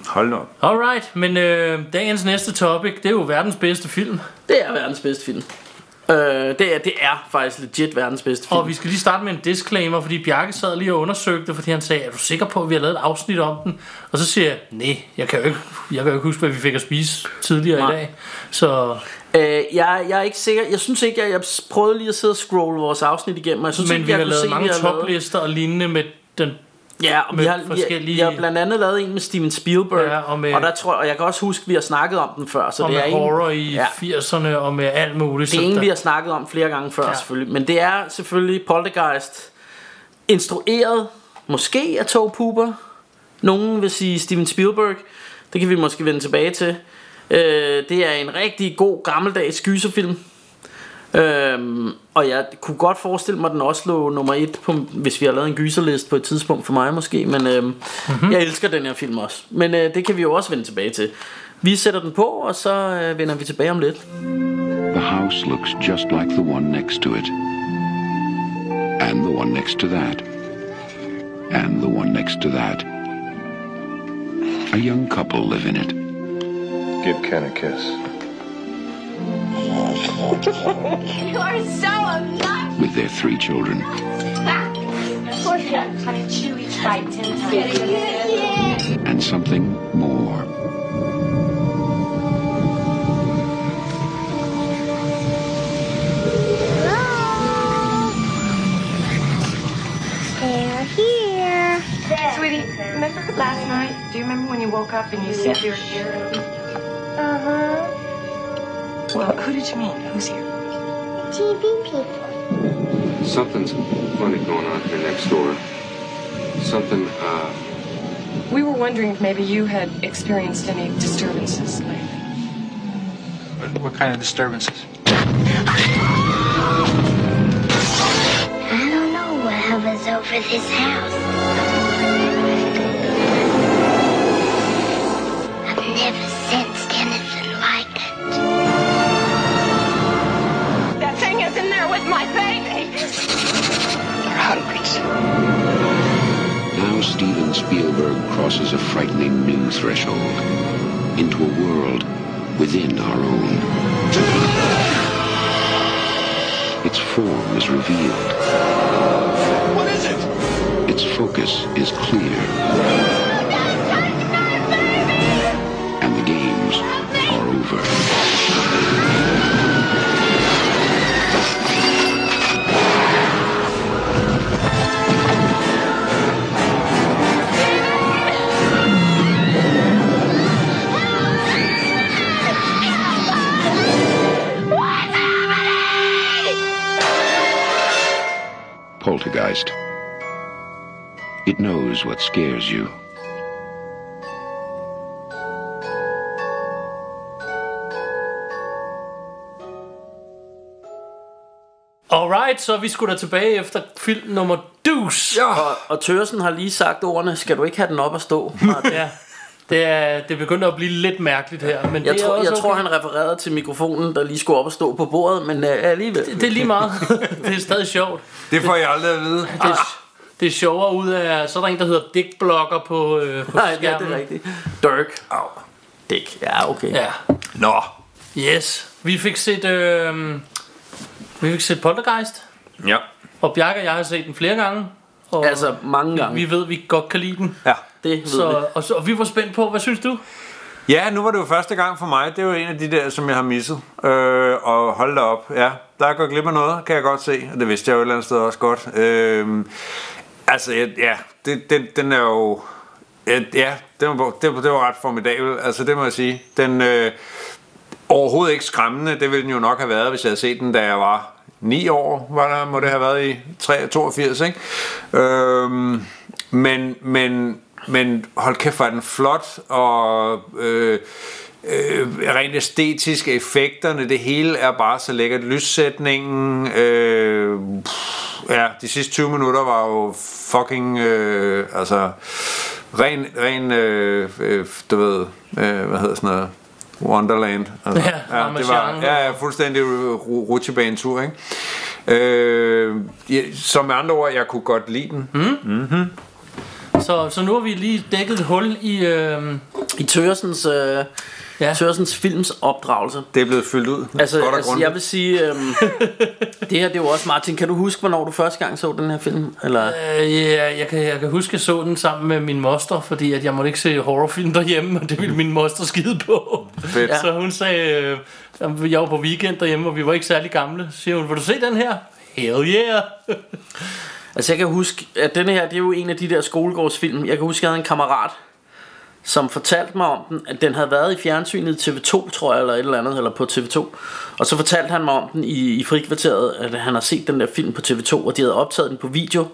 Speaker 3: Hold nu op.
Speaker 1: Alright, men øh, dagens næste topic, det er jo verdens bedste film.
Speaker 2: Det er verdens bedste film. Øh, det, er, det er faktisk legit verdens bedste film.
Speaker 1: Og vi skal lige starte med en disclaimer, fordi Bjarke sad lige og undersøgte, fordi han sagde, er du sikker på, at vi har lavet et afsnit om den? Og så siger jeg, nej, jeg kan jo ikke, jeg kan jo ikke huske, hvad vi fik at spise tidligere
Speaker 2: Nej.
Speaker 1: i dag. Så,
Speaker 2: Øh, jeg, jeg er ikke sikker. Jeg synes ikke, at jeg prøvede lige at sidde og scrolle vores afsnit igennem. Jeg synes
Speaker 1: men
Speaker 2: ikke,
Speaker 1: vi
Speaker 2: jeg
Speaker 1: har lavet
Speaker 2: se,
Speaker 1: mange toplister og lignende med den
Speaker 2: Ja, og vi
Speaker 1: med
Speaker 2: har, vi,
Speaker 1: forskellige-
Speaker 2: vi har blandt andet lavet en med Steven Spielberg.
Speaker 1: Ja, og med-
Speaker 2: og, der tror jeg, og jeg kan også huske, at vi har snakket om den før. Så
Speaker 1: og
Speaker 2: det
Speaker 1: med
Speaker 2: er
Speaker 1: horror
Speaker 2: en,
Speaker 1: i
Speaker 2: ja,
Speaker 1: 80'erne og med alt muligt.
Speaker 2: det er en,
Speaker 1: der-
Speaker 2: vi har snakket om flere gange før
Speaker 1: Ja.
Speaker 2: selvfølgelig. Men det er selvfølgelig Poltergeist. Instrueret, måske af Toe Puber. Nogen vil sige Steven Spielberg. Det kan vi måske vende tilbage til. Øh, det er en rigtig god gammeldags gyserfilm. Øhm, og jeg kunne godt forestille mig, at den også lå nummer et, på, hvis vi har lavet en gyserliste på et tidspunkt for mig måske. Men øhm, mm-hmm. jeg elsker den her film også. Men øh, det kan vi jo også vende tilbage til. Vi sætter den på, og så øh, vender vi tilbage om lidt.
Speaker 8: The house looks just like the one next to it. And the one next to that. and the one next to that. A young couple live in it.
Speaker 9: Give Ken a kiss.
Speaker 10: You are so obnoxious.
Speaker 8: with their three children.
Speaker 10: Of course, you have to chew each bite
Speaker 8: and something more.
Speaker 10: They're here.
Speaker 11: Sweetie, remember last night? Do you remember when you woke up and you said you were here?
Speaker 10: Uh huh.
Speaker 11: Well, who did you mean? Who's here?
Speaker 10: TV people.
Speaker 9: Something's funny going on here next door. Something, uh,
Speaker 11: We were wondering if maybe you had experienced any disturbances lately.
Speaker 9: what kind of disturbances?
Speaker 10: I don't know what hovers over this house.
Speaker 9: Hungry.
Speaker 8: Now Steven Spielberg crosses a frightening new threshold into a world within our own. Its form is revealed.
Speaker 9: What is it?
Speaker 8: Its focus is clear. And the games are over. Poltergeist. It knows what scares you.
Speaker 1: Alright, så er vi skulle da tilbage efter film nummer dus.
Speaker 3: Ja.
Speaker 2: Og, og Tørsen har lige sagt ordene, skal du ikke have den op at stå? [LAUGHS]
Speaker 1: ja. Det er, det begynder at blive lidt mærkeligt her, men
Speaker 2: Jeg,
Speaker 1: det er
Speaker 2: tror,
Speaker 1: også
Speaker 2: jeg tror,
Speaker 1: okay.
Speaker 2: han refererede til mikrofonen, der lige skulle op og stå på bordet, men uh, alligevel.
Speaker 1: Det, det er lige meget. [LAUGHS] det er stadig sjovt.
Speaker 3: Det får jeg aldrig at vide.
Speaker 1: Det er, det er sjovere ud af... Så er der en, der hedder Dick Blocker på, øh, på [LAUGHS]
Speaker 2: Nej, ja,
Speaker 1: skærmen.
Speaker 2: det er rigtigt. Dirk.
Speaker 3: Au.
Speaker 2: Dick. Ja, okay.
Speaker 1: Ja.
Speaker 3: Nå.
Speaker 1: Yes. Vi fik set... Øh, vi fik set Poltergeist.
Speaker 3: Ja.
Speaker 1: Og Bjarke og jeg har set den flere gange. Og
Speaker 2: Altså, mange gange.
Speaker 1: vi ved, vi godt kan lide den.
Speaker 3: Ja.
Speaker 2: Det ved vi.
Speaker 1: Så, og, så, og vi var spændt på, hvad synes du?
Speaker 3: Ja, nu var det jo første gang for mig. Det er jo en af de der, som jeg har misset. Øh, og hold da op. Ja, der er gået glip af noget, kan jeg godt se. Og det vidste jeg jo et eller andet sted også godt. Øh, altså, ja, det, den, den er jo... Ja, ja det, var, det, var- det var ret formidabel. Altså, det må jeg sige. Den... Øh, overhovedet ikke skræmmende. Det ville den jo nok have været, hvis jeg havde set den, da jeg var 9 år, var der, må det have været i 82, ikke? Øhm, men, men, men hold kæft, hvor er den flot, og øh, øh, rent æstetisk, effekterne, det hele er bare så lækkert. Lyssætningen, øh, ja, de sidste 20 minutter var jo fucking, øh, altså, ren, ren øh, øh, du ved, øh, hvad hedder sådan noget, Wonderland. Altså,
Speaker 1: Ja,
Speaker 3: det var, ja, ja, fuldstændig ru- rutsjebanetur, ikke? Øh, ja, som med andre ord, jeg kunne godt lide den. Mm.
Speaker 1: Så, så nu har vi lige dækket et hul i... Øh,
Speaker 2: I Tørsens, øh,
Speaker 1: Ja.
Speaker 2: Tørsens films opdragelse.
Speaker 3: Det er blevet fyldt ud.
Speaker 2: Altså,
Speaker 3: godt
Speaker 2: altså
Speaker 3: grundigt.
Speaker 2: jeg vil sige, øhm, [LAUGHS] det her det er jo også Martin. Kan du huske, hvornår du første gang så den her film? Eller?
Speaker 1: øh, ja, jeg, kan, jeg kan huske, at jeg så den sammen med min moster, fordi at jeg måtte ikke se horrorfilm derhjemme, og det ville min moster skide på.
Speaker 3: Fedt.
Speaker 1: Så hun sagde, øh, jeg var på weekend derhjemme, og vi var ikke særlig gamle. Så siger hun, vil du se den her? Hell yeah!
Speaker 2: Altså jeg kan huske, at denne her, det er jo en af de der skolegårdsfilm. Jeg kan huske, at jeg havde en kammerat, som fortalte mig om den, at den havde været i fjernsynet i TV2, tror jeg, eller et eller andet, eller på TV2. Og så fortalte han mig om den i, i frikvarteret, at han har set den der film på TV2, og de havde optaget den på video.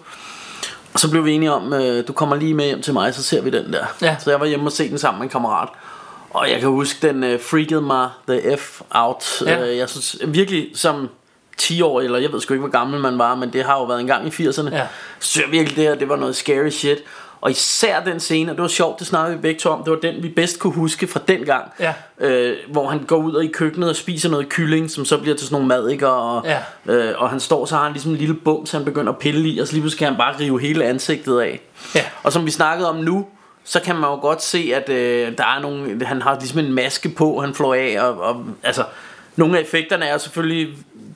Speaker 2: Og så blev vi enige om, øh, du kommer lige med hjem til mig, så ser vi den der.
Speaker 1: Ja.
Speaker 2: Så jeg var hjemme og se den sammen med en kammerat. Og jeg kan huske, den øh, freakede mig the F out.
Speaker 1: Ja.
Speaker 2: Øh, jeg synes virkelig, som 10 år, eller jeg ved sgu ikke, hvor gammel man var, men det har jo været en gang i 80'erne.
Speaker 1: Ja.
Speaker 2: Så jeg virkelig, det her, det var noget scary shit. Og især den scene, og det var sjovt, det snakkede vi begge to om, det var den, vi bedst kunne huske fra den gang.
Speaker 1: Ja.
Speaker 2: Øh, hvor han går ud og i køkkenet og spiser noget kylling, som så bliver til sådan nogle madikker, og,
Speaker 1: Ja.
Speaker 2: øh, og han står, så har han ligesom en lille bum, så han begynder at pille i, og så lige pludselig kan han bare rive hele ansigtet af.
Speaker 1: Ja.
Speaker 2: Og som vi snakkede om nu, så kan man jo godt se, at øh, der er nogle, han har ligesom en maske på, han flår af, og, og altså, nogle af effekterne er selvfølgelig,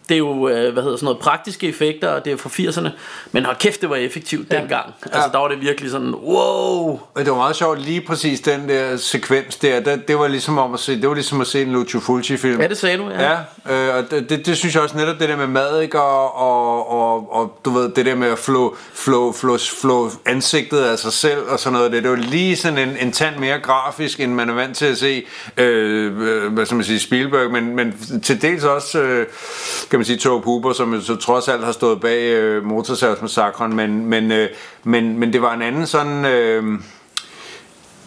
Speaker 2: det er jo, øh, hvad hedder sådan noget, praktiske effekter, og det er fra 80'erne, men hold kæft, det var effektivt
Speaker 1: Ja.
Speaker 2: dengang. Altså, der var det virkelig sådan, wow!
Speaker 3: Men det var meget sjovt, lige præcis den der sekvens der, det, det var ligesom om at se, det var ligesom at se en Lucio Fulci film.
Speaker 2: Ja, det sagde du, ja.
Speaker 3: Ja, øh, og det, det, det, synes jeg også netop det der med mad, ikke? Og, og, og, og du ved, det der med at flå, flå, flå, flå ansigtet af sig selv og sådan noget, det, det var lige sådan en, en tand mere grafisk, end man er vant til at se, øh, øh, hvad skal man sige, Spielberg, men, men til dels også, øh, kan man sige, Tobe Hooper, som så trods alt har stået bag øh, Motorsavsmassakren, men, men, øh, men, men det var en anden sådan... Øh,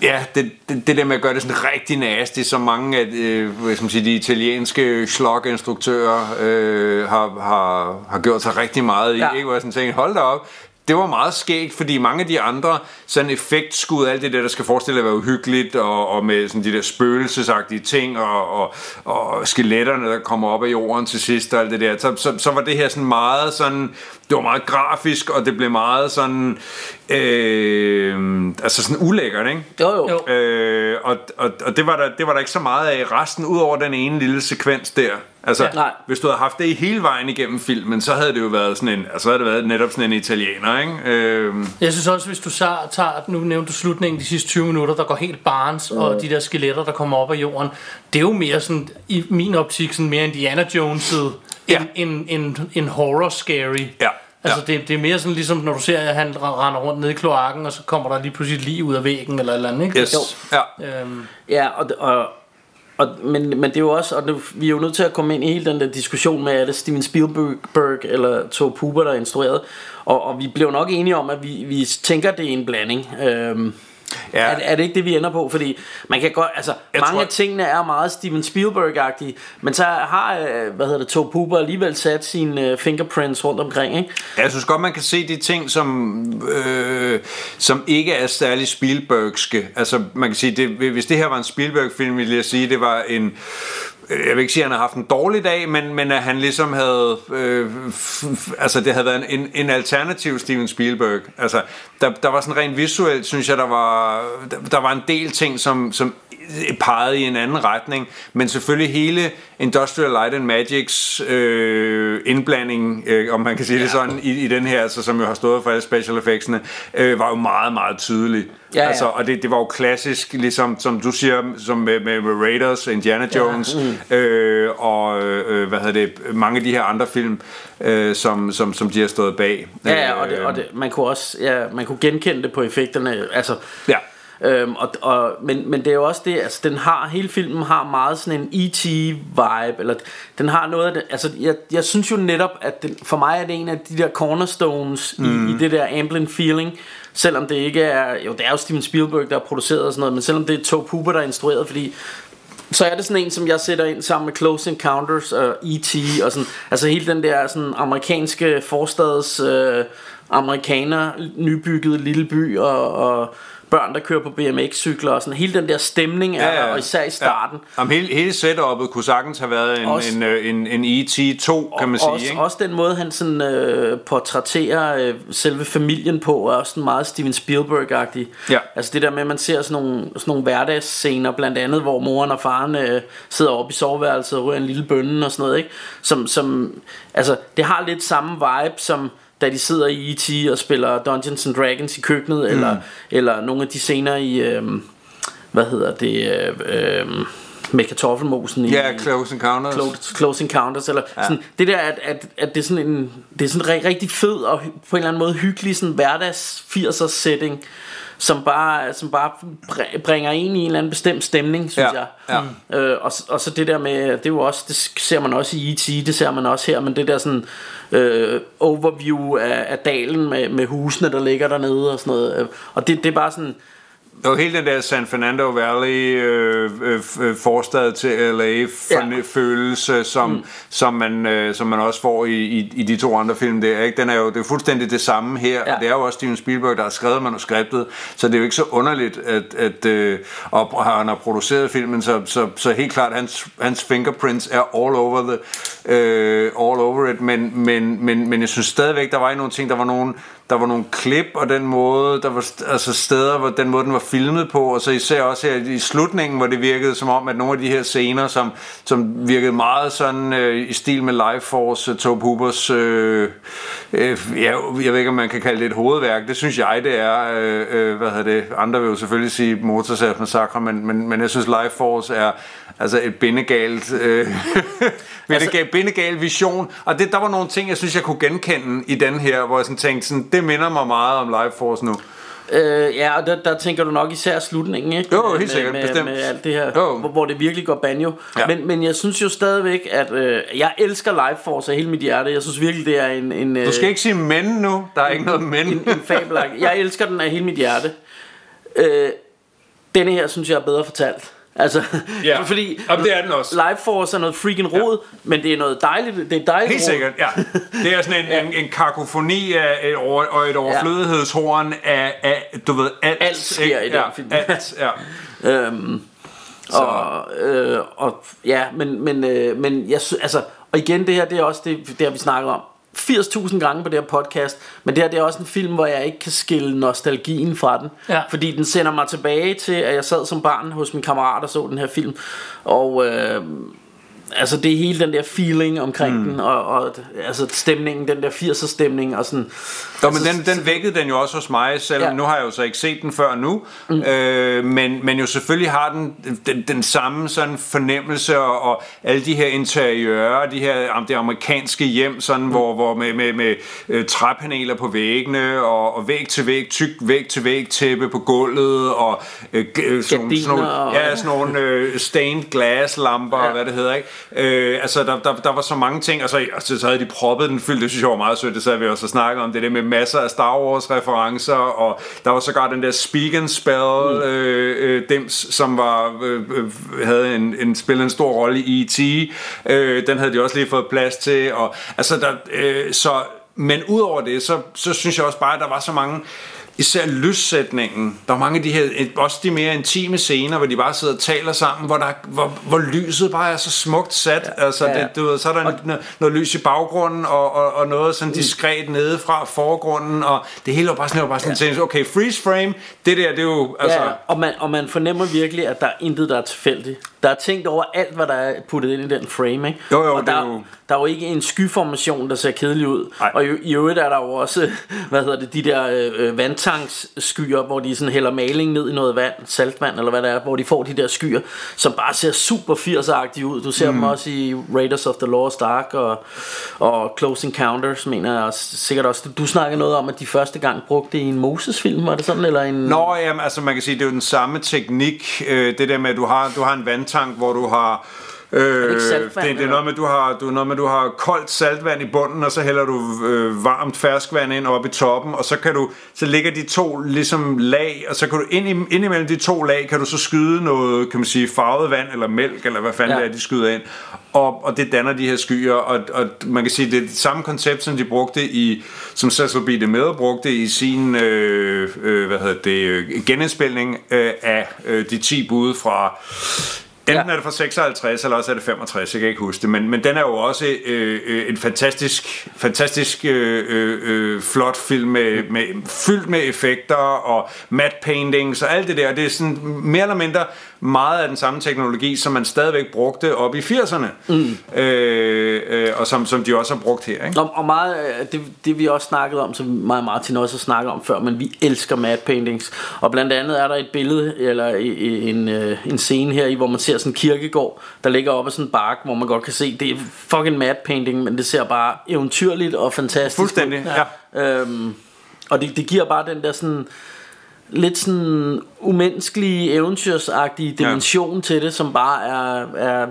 Speaker 3: Ja, det, det, det der med at gøre det sådan rigtig nasty, som mange af øh, hvad skal man sige, de italienske slog-instruktører øh, har, har, har gjort sig rigtig meget i,
Speaker 2: ja.
Speaker 3: ikke? hvor jeg sådan tænkte, hold da op, det var meget skægt, fordi mange af de andre sådan effektskud, alt det der, der skal forestille at være uhyggeligt, og, og med sådan de der spøgelsesagtige ting, og, og, og skeletterne, der kommer op af jorden til sidst, og alt det der, så, så, så var det her sådan meget sådan, det var meget grafisk, og det blev meget sådan, øh, altså sådan ulækkert, ikke?
Speaker 2: Jo, jo.
Speaker 1: Jo.
Speaker 3: Øh, og og, og det, var der, det var der ikke så meget af resten, ud over den ene lille sekvens der. Altså,
Speaker 2: Ja. Nej.
Speaker 3: hvis du havde haft det i hele vejen igennem filmen, så havde det jo været sådan en, altså, så havde det været netop sådan en italiener, ikke? Øh,
Speaker 1: Jeg synes også, hvis du så tager, nu nævnte du slutningen, de sidste 20 minutter, der går helt barns, og de der skeletter, der kommer op af jorden, det er jo mere sådan, i min optik, sådan mere Indiana Joneset,
Speaker 3: Ja.
Speaker 1: end en, en, en horror scary.
Speaker 3: ja.
Speaker 1: Altså
Speaker 3: ja.
Speaker 1: det, det er mere sådan ligesom når du ser at han render rundt ned i kloakken Og så kommer der lige pludselig et lige ud af væggen Eller et eller andet ikke?
Speaker 3: Yes.
Speaker 2: Jo.
Speaker 3: Ja.
Speaker 1: Øhm,
Speaker 2: Ja, og, og, og men, men det er jo også, og nu, vi er jo nødt til at komme ind i hele den der diskussion med, er det Steven Spielberg eller Tobe Hooper, der er instrueret, og, og vi blev nok enige om, at vi, vi tænker, det er en blanding. Øhm,
Speaker 3: Ja.
Speaker 2: er, er det ikke det, vi ender på? Fordi man kan godt, altså,
Speaker 3: Jeg
Speaker 2: mange
Speaker 3: tror-
Speaker 2: af tingene er meget Steven Spielberg-agtige, men så har, øh, hvad hedder det, Tobe Hooper alligevel sat sine øh, fingerprints rundt omkring, ikke?
Speaker 3: Jeg synes godt, man kan se de ting, som, øh, som ikke er særlig Spielbergske. Altså, man kan sige, det, hvis det her var en Spielberg-film, ville jeg sige, det var en... Jeg vil ikke sige, at han har haft en dårlig dag, men, men at han ligesom havde... Øh, altså, det havde været en, en alternativ Steven Spielberg. Altså, der, der var sådan rent visuelt, synes jeg, der var, der, der var en del ting, som, som pegede i en anden retning, men selvfølgelig hele Industrial Light and Magics øh, indblanding, øh, om man kan sige ja. det sådan, i, i den her, altså, som jo har stået for alle special effectsene, øh, var jo meget, meget tydelig.
Speaker 2: Ja, ja.
Speaker 3: Altså, og det, det var jo klassisk, ligesom som du siger, som med, med, med Raiders, Indiana Jones, ja. mm. øh, og øh, hvad hedder det, mange af de her andre film, øh, som, som, som de har stået bag.
Speaker 2: Ja, ja og, det, og det, man kunne også ja, man kunne genkende det på effekterne. Altså,
Speaker 3: Ja.
Speaker 2: Øhm, og, og, men, men det er jo også det, altså den har, hele filmen har meget sådan en E.T. vibe, eller den har noget af det, altså jeg, jeg synes jo netop, at den, for mig er det en af de der cornerstones mm. i, i det der Amblin feeling, selvom det ikke er, jo det er jo Steven Spielberg, der har produceret og sådan noget, men selvom det er Tobe Hooper, der er instrueret, fordi så er det sådan en, som jeg sætter ind sammen med Close Encounters og E.T. og sådan, altså hele den der sådan amerikanske forstads øh, amerikaner, nybygget lille by og, og børn, der kører på BMX-cykler og sådan, hele den der stemning er der, og især i starten.
Speaker 3: Ja. Jamen, hele, hele setup'et kunne sagtens have været en,
Speaker 2: Også-
Speaker 3: en, øh, en, en E.T. 2, kan man sige.
Speaker 2: også,
Speaker 3: ikke?
Speaker 2: også den måde han sådan øh, portrætterer øh, selve familien på er også sådan meget Steven Spielberg-agtig
Speaker 3: Ja.
Speaker 2: Altså det der med at man ser sådan nogle, sådan nogle hverdagsscener Blandt andet hvor moren og faren øh, Sidder oppe i soveværelset og ryger en lille bønne Og sådan noget ikke som, som, Altså det har lidt samme vibe som da de sidder i E.T. og spiller Dungeons and Dragons i køkkenet mm. eller, eller nogle af de scener i øh, Hvad hedder det øh, øh, Med kartoffelmosen i,
Speaker 3: Ja, Close Encounters.
Speaker 2: Close, close Encounters eller ja. sådan, det der at, at, at det er sådan en det er sådan en ri- rigtig fed og på en eller anden måde hyggelig sådan hverdags 80'er setting som bare som bare br- bringer ind i en eller anden bestemt stemning synes
Speaker 3: Ja,
Speaker 2: jeg
Speaker 3: ja.
Speaker 2: Øh, og, og så det der med det er jo også det ser man også i E.T. det ser man også her men det der sådan øh, overview af, af dalen med, med husene der ligger dernede og sådan noget øh, og det, det er bare sådan
Speaker 3: Og hele den der San Fernando Valley øh, øh, øh, forstad til LA ja. følelse, som, mm. som, man, øh, som man også får i, i, i de to andre film der. Ikke? Den er jo det er fuldstændig det samme her, ja. og det er jo også Steven Spielberg, der har skrevet manuskriptet, så det er jo ikke så underligt, at, at øh, og han har produceret filmen, så, så, så helt klart, hans, hans fingerprints er all over, the, øh, all over it, men, men, men, men jeg synes stadigvæk, der var nogle ting, der var nogle der var nogle klip og den måde, der var altså steder, hvor den måde den var filmet på, og så især også her i slutningen, hvor det virkede som om, at nogle af de her scener, som, som virkede meget sådan øh, i stil med Life Force, uh, Tobe Hoopers, øh, øh, ja, jeg ved ikke, om man kan kalde det et hovedværk, det synes jeg, det er, øh, øh, hvad hedder det, andre vil jo selvfølgelig sige Motorsat Massacre, men, men, men jeg synes Life Force er altså et bindegalt øh, [LAUGHS] altså, bindegal vision. Og det, der var nogle ting jeg synes jeg kunne genkende i den her hvor jeg sådan tænkte sådan, det minder mig meget om Life Force nu
Speaker 2: Øh, ja, og der, der tænker du nok især slutningen, ikke?
Speaker 3: Jo, helt sikkert,
Speaker 2: med,
Speaker 3: bestemt.
Speaker 2: Med alt det her, jo. hvor, hvor det virkelig går banjo. Ja. Men, men jeg synes jo stadigvæk, at øh, jeg elsker Life Force af hele mit hjerte. Jeg synes virkelig, det er en... en
Speaker 3: du skal ikke sige men nu. Der er en, ikke noget men.
Speaker 2: En, en fabel. Jeg elsker den af hele mit hjerte. Øh, denne her synes jeg er bedre fortalt. Altså,
Speaker 3: ja. [LAUGHS]
Speaker 2: fordi
Speaker 3: Jamen, det er den også.
Speaker 2: Life Force er noget freaking rod, ja. men det er noget dejligt, det er dejligt
Speaker 3: Helt sikkert, ja. [LAUGHS] Det er sådan en, ja. en, en kakofoni af et over, og et overflødighedshorn af, af, du ved, alt.
Speaker 2: Alt sker i den
Speaker 3: ja,
Speaker 2: film.
Speaker 3: Alt, ja. [LAUGHS]
Speaker 2: øhm, og, øh, og ja, men, men, øh, men jeg, altså, og igen det her, det er også det, det har vi snakket om 80.000 gange på det her podcast, men det her det er også en film, hvor jeg ikke kan skille nostalgien fra den.
Speaker 1: Ja.
Speaker 2: Fordi den sender mig tilbage til, at jeg sad som barn hos min kammerat og så den her film. Og øh, altså det er hele den der feeling omkring mm. den, og, og altså stemningen, den der 80'er stemning og sådan.
Speaker 3: Jo, men den, den vækkede den jo også hos mig, selvom ja. nu har jeg jo så ikke set den før nu, mm. øh, men, men jo selvfølgelig har den, den den samme sådan fornemmelse og, og alle de her interiører, de her om det amerikanske hjem, sådan mm. hvor, hvor med, med, med øh, træpaneler på væggene og, og væg til væg, tyk væg til væg tæppe på gulvet og øh, øh, sådan, nogle, sådan nogle,
Speaker 2: og-
Speaker 3: ja, sådan nogle øh, stained glass lamper, ja. hvad det hedder, ikke? Øh, altså der, der, der var så mange ting, og så, og så havde de proppet den fyldt, det synes jeg var meget sødt, det så vi også snakket om, det der med masser af Star Wars referencer, og der var sågar den der Speak and Spell mm. øh, øh, dims, som var, øh, øh, havde en, en, spillet en stor rolle i E.T., øh, den havde de også lige fået plads til, og altså der, øh, så, men udover det, så, så synes jeg også bare, at der var så mange især lyssætningen. Der er mange af de her, også de mere intime scener, hvor de bare sidder og taler sammen, hvor, der, hvor, hvor lyset bare er så smukt sat. Ja, altså,
Speaker 2: ja.
Speaker 3: det, du ved, så er der noget, noget lys i baggrunden, og, og, og noget sådan diskret nede fra forgrunden, og det hele var bare sådan, var bare sådan ja. okay, freeze frame, det der, det er jo, altså...
Speaker 2: Ja, og man, og man fornemmer virkelig, at der er intet, der er tilfældigt. Der er tænkt over alt, hvad der er puttet ind i den frame, ikke?
Speaker 3: Jo, jo,
Speaker 2: og der,
Speaker 3: er jo-
Speaker 2: der er jo ikke en skyformation, der ser kedelig ud.
Speaker 3: Nej.
Speaker 2: Og i, i øvrigt er der jo også, [LAUGHS] hvad hedder det, de der øh, vandtanksskyer, hvor de sådan hælder maling ned i noget vand, saltvand eller hvad det er, hvor de får de der skyer, som bare ser super 80'er ud. Du ser mm. dem også i Raiders of the Lost Ark og, og Close Encounters, mener jeg også, sikkert også. Du, du snakkede noget om, at de første gang brugte det i en Moses-film, var det sådan? Eller en...
Speaker 3: Nå, jamen, altså man kan sige, det er jo den samme teknik, øh, det der med, at du har, du har en vandtank, hvor du har... Øh,
Speaker 2: ikke saltvand,
Speaker 3: det, det er noget med, du har, du, noget med, du har koldt saltvand i bunden, og så hælder du øh, varmt ferskvand ind oppe i toppen, og så kan du, så ligger de to ligesom lag, og så kan du ind, i, ind imellem de to lag, kan du så skyde noget, kan man sige, farvet vand, eller mælk, eller hvad fanden
Speaker 2: Ja.
Speaker 3: ja. det er, de skyder ind, og, og det danner de her skyer, og, og man kan sige, det er det samme koncept, som de brugte i, som Cecil B. DeMille brugte i sin, øh, øh, hvad hedder det, øh, genindspilning øh, af øh, de 10 bud fra Enten ja. er det fra 56, eller også er det 65, jeg kan ikke huske det, men, men den er jo også øh, øh, en fantastisk, fantastisk øh, øh, øh, flot film, med, med, fyldt med effekter og matte paintings og alt det der. Det er sådan mere eller mindre meget af den samme teknologi, som man stadigvæk brugte op i 80'erne, mm. øh, øh, og som, som de også har brugt her. Ikke?
Speaker 2: Og, og meget af det, det vi også snakket om, som mig og Martin også har snakket om før, men vi elsker matte paintings. Og blandt andet er der et billede, eller i- en, øh, en scene her, i hvor man ser sådan en kirkegård, der ligger oppe af sådan en bark, hvor man godt kan se, det er fucking matte painting, men det ser bare eventyrligt og fantastisk
Speaker 3: Fuldstændig,
Speaker 2: ud. Øhm, og det, det giver bare den der sådan lidt sådan umenneskelige, eventyrsagtige dimension ja. til det, som bare er, er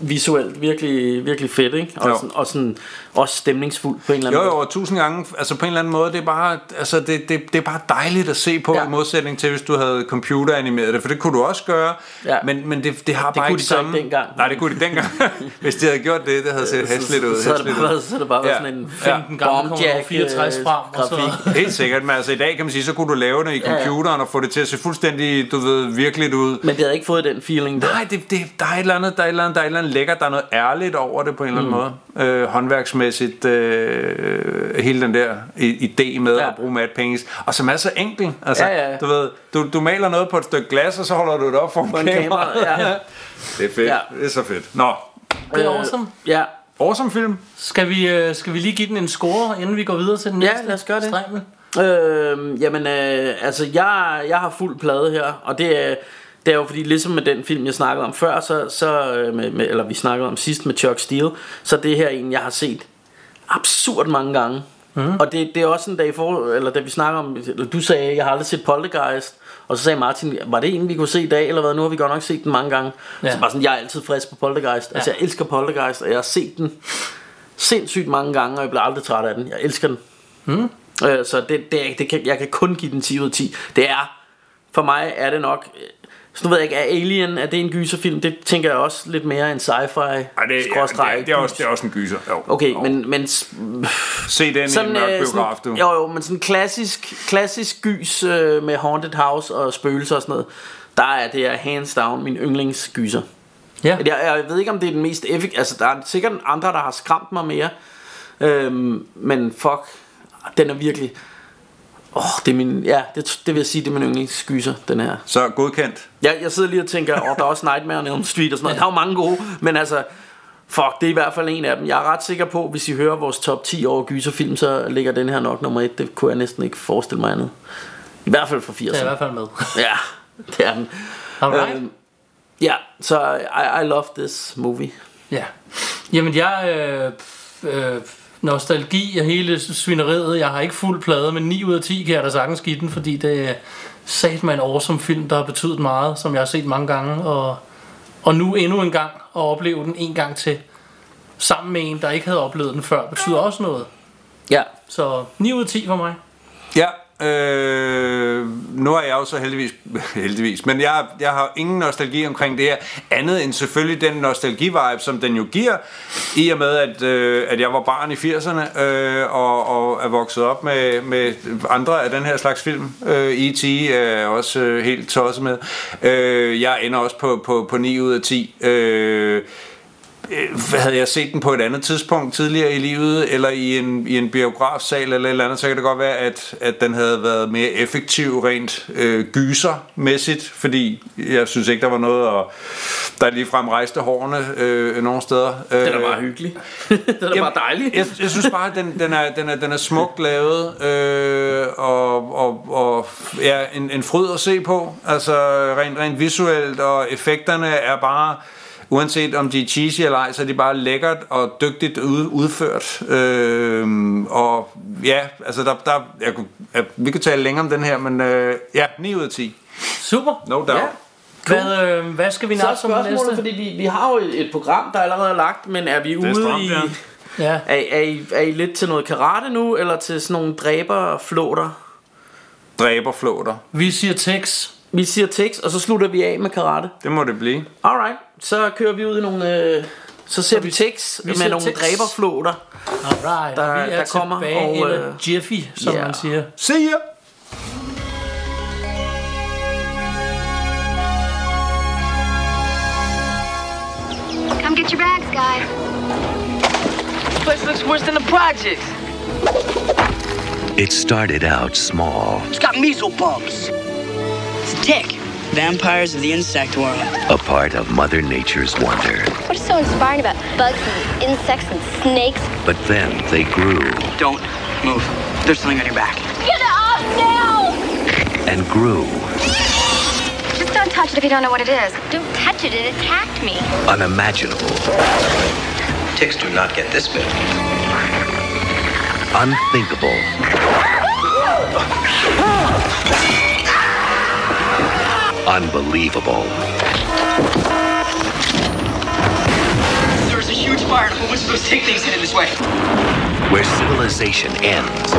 Speaker 2: visuelt virkelig, virkelig fedt, ikke? Og,
Speaker 3: Jo.
Speaker 2: sådan, og sådan, også stemningsfuld på en eller anden
Speaker 3: Jo, jo,
Speaker 2: måde.
Speaker 3: og tusind gange, altså på en eller anden måde, det er bare, altså det, det, det er bare dejligt at se på, ja. i modsætning til, hvis du havde computeranimeret det, for det kunne du også gøre,
Speaker 2: Ja.
Speaker 3: men, men det, det har
Speaker 2: Det
Speaker 3: bare
Speaker 2: kunne
Speaker 3: ikke
Speaker 2: de så
Speaker 3: samme...
Speaker 2: ikke dengang.
Speaker 3: Nej, det kunne de dengang. [LAUGHS] hvis de havde gjort det, det havde set
Speaker 2: Så-
Speaker 3: hæsligt ud.
Speaker 2: så havde det bare så det bare været sådan en 15 gange Commodore 64 frem, og så-
Speaker 3: grafik. Helt sikkert, men altså i dag kan man sige, så kunne du lave det i
Speaker 2: Ja, ja.
Speaker 3: computeren og få det til at se fuldstændig, du ved, virkeligt ud.
Speaker 2: Men det havde ikke fået den feeling der.
Speaker 3: Nej, det, det, der, er et eller andet, der, er et eller andet, der er et eller andet lækkert, der er noget ærligt over det på en eller anden måde. Øh, håndværksmæssigt, øh, hele den der idé med ja. at bruge Mad Paintings, og som er så enkel. Altså,
Speaker 2: Ja, ja.
Speaker 3: Du, ved, du, du maler noget på et stykke glas, og så holder du det op for en, kamera.
Speaker 2: kamera, [LAUGHS] ja.
Speaker 3: det er fedt.
Speaker 2: Ja.
Speaker 3: Det er så fedt. Nå,
Speaker 1: Det er awesome.
Speaker 2: Ja.
Speaker 3: Awesome film.
Speaker 1: Skal vi, øh, skal vi lige give den en score, inden vi går videre til den
Speaker 2: Ja,
Speaker 1: næste?
Speaker 2: lad os gøre det.
Speaker 1: Strejmel?
Speaker 2: Øh, jamen, øh, altså, jeg, jeg har fuld plade her, og det er, det er jo fordi, ligesom med den film, jeg snakkede om før, så, så øh, med, med, eller vi snakkede om sidst med Chuck Steele, så det her en, jeg har set absurd mange gange. Mm. Og det, det er også en dag for, eller da vi snakker om, eller du sagde, jeg har aldrig set Poltergeist, og så sagde Martin, var det en, vi kunne se i dag, eller hvad? Nu har vi godt nok set den mange gange.
Speaker 1: Ja.
Speaker 2: Så bare sådan, jeg er altid frisk på Poltergeist. Ja. Altså, jeg elsker Poltergeist, og jeg har set den sindssygt mange gange, og jeg bliver aldrig træt af den. Jeg elsker den.
Speaker 1: Mm.
Speaker 2: Øh, så det, det, det kan, jeg kan kun give den 10 ud af 10. Det er, for mig er det nok, så nu ved jeg ikke, er Alien, er det en gyserfilm? Det tænker jeg også lidt mere en sci-fi.
Speaker 3: Ej, det, ja, det, er, det, er også, det er også en gyser. Jo.
Speaker 2: Okay, men, men s-
Speaker 3: Se den i en mørk
Speaker 2: øh,
Speaker 3: biograf, du.
Speaker 2: sådan, jo, jo, men sådan klassisk, klassisk gys øh, med Haunted House og spøgelser og sådan noget, der er det er hands down min yndlingsgyser.
Speaker 1: Ja.
Speaker 2: Jeg, jeg ved ikke, om det er den mest effektive, altså der er sikkert andre, der har skræmt mig mere, øhm, men fuck, den er virkelig, åh, oh, det er min, ja, det, det vil jeg sige, det er min yndlingsgyser, den her.
Speaker 3: Så godkendt.
Speaker 2: Jeg, jeg sidder lige og tænker, åh, der er også Nightmare on Elm Street og sådan noget. Der er jo mange gode, men altså, fuck, det er i hvert fald en af dem. Jeg er ret sikker på, hvis I hører vores top 10 over gyserfilm, så ligger den her nok nummer 1. Det kunne jeg næsten ikke forestille mig andet. I hvert fald for 80'erne.
Speaker 1: Det er i hvert fald med. [LAUGHS]
Speaker 2: Ja, det er den.
Speaker 1: Alright.
Speaker 2: Øhm, ja, så I, I love this movie.
Speaker 1: Ja. Jamen, jeg... Øh, øh, nostalgi og hele svineriet. Jeg har ikke fuld plade, men 9 ud af 10 kan jeg da sagtens give den, fordi det er sat med en awesome film, der har betydet meget, som jeg har set mange gange. Og, og nu endnu en gang at opleve den en gang til, sammen med en, der ikke havde oplevet den før, betyder også noget.
Speaker 2: Ja.
Speaker 1: Så 9 ud af 10 for mig.
Speaker 3: Ja, øh, nu er jeg jo så heldigvis, [LAUGHS] heldigvis, men jeg, jeg har ingen nostalgi omkring det her, andet end selvfølgelig den nostalgi-vibe, som den jo giver, i og med, at, øh, at jeg var barn i 80'erne, øh, og, og er vokset op med, med andre af den her slags film. Øh, E.T. er øh, også øh, helt tosset med. Øh, jeg ender også på, på, på 9 ud af 10. Øh, øh, havde jeg set den på et andet tidspunkt tidligere i livet, eller i en, i en biografsal eller et eller andet, så kan det godt være, at, at den havde været mere effektiv rent øh, gysermæssigt, fordi jeg synes ikke, der var noget, og der ligefrem rejste hårene øh, nogle steder.
Speaker 2: Den er bare hyggelig. [LAUGHS] den er bare dejlig.
Speaker 3: Jeg, jeg synes bare, at den, den, er, den, er, den er smukt lavet, øh, og, og, og ja, en, en fryd at se på, altså rent, rent visuelt, og effekterne er bare uanset om de er cheesy eller ej, så er de bare lækkert og dygtigt ud, udført. Øhm, og ja, altså der, der jeg kunne, jeg, vi kan tale længere om den her, men øh, ja, 9 ud af 10.
Speaker 1: Super.
Speaker 3: No doubt.
Speaker 2: Ja.
Speaker 1: Hvad, øh, hvad skal vi nappe som næste?
Speaker 2: fordi vi, vi har jo et, program, der allerede er lagt, men er vi
Speaker 3: er
Speaker 2: ude
Speaker 3: stramt,
Speaker 2: i...
Speaker 3: ja.
Speaker 1: Ja.
Speaker 2: Er, er, I, er I lidt til noget karate nu, eller til sådan nogle dræberflåter?
Speaker 3: Dræberflåter.
Speaker 1: Vi siger Tex.
Speaker 2: Vi siger tekst, og så slutter vi af med karate.
Speaker 3: Det må det blive.
Speaker 2: Alright, så kører vi ud i nogle... Øh, så ser vi tekst
Speaker 1: vi
Speaker 2: med
Speaker 1: ser
Speaker 2: nogle
Speaker 1: tekst.
Speaker 2: dræberflåter.
Speaker 1: Alright,
Speaker 2: Der-
Speaker 1: vi er
Speaker 2: der kommer,
Speaker 1: tilbage
Speaker 2: og, øh,
Speaker 1: Jiffy, som
Speaker 2: ja.
Speaker 1: man siger.
Speaker 3: See ya!
Speaker 10: Come get your bags, guys.
Speaker 12: This place looks worse than the projects.
Speaker 13: It started out small,
Speaker 12: It's got measles bumps. It's tick. Vampires of the insect world.
Speaker 13: a part of Mother Nature's wonder.
Speaker 10: What is so inspiring about bugs and insects and snakes?
Speaker 13: But then they grew
Speaker 12: Don't move. There's something on your back.
Speaker 10: Get off now!
Speaker 13: and grew
Speaker 10: Just don't touch it if you don't know what it is. Don't touch it, it attacked me.
Speaker 13: unimaginable,
Speaker 14: Ticks do not get this big.
Speaker 13: unthinkable, [LAUGHS] [LAUGHS] unbelievable.
Speaker 12: There's a huge fire and a whole bunch of those tank things headed this way.
Speaker 13: Where civilization ends,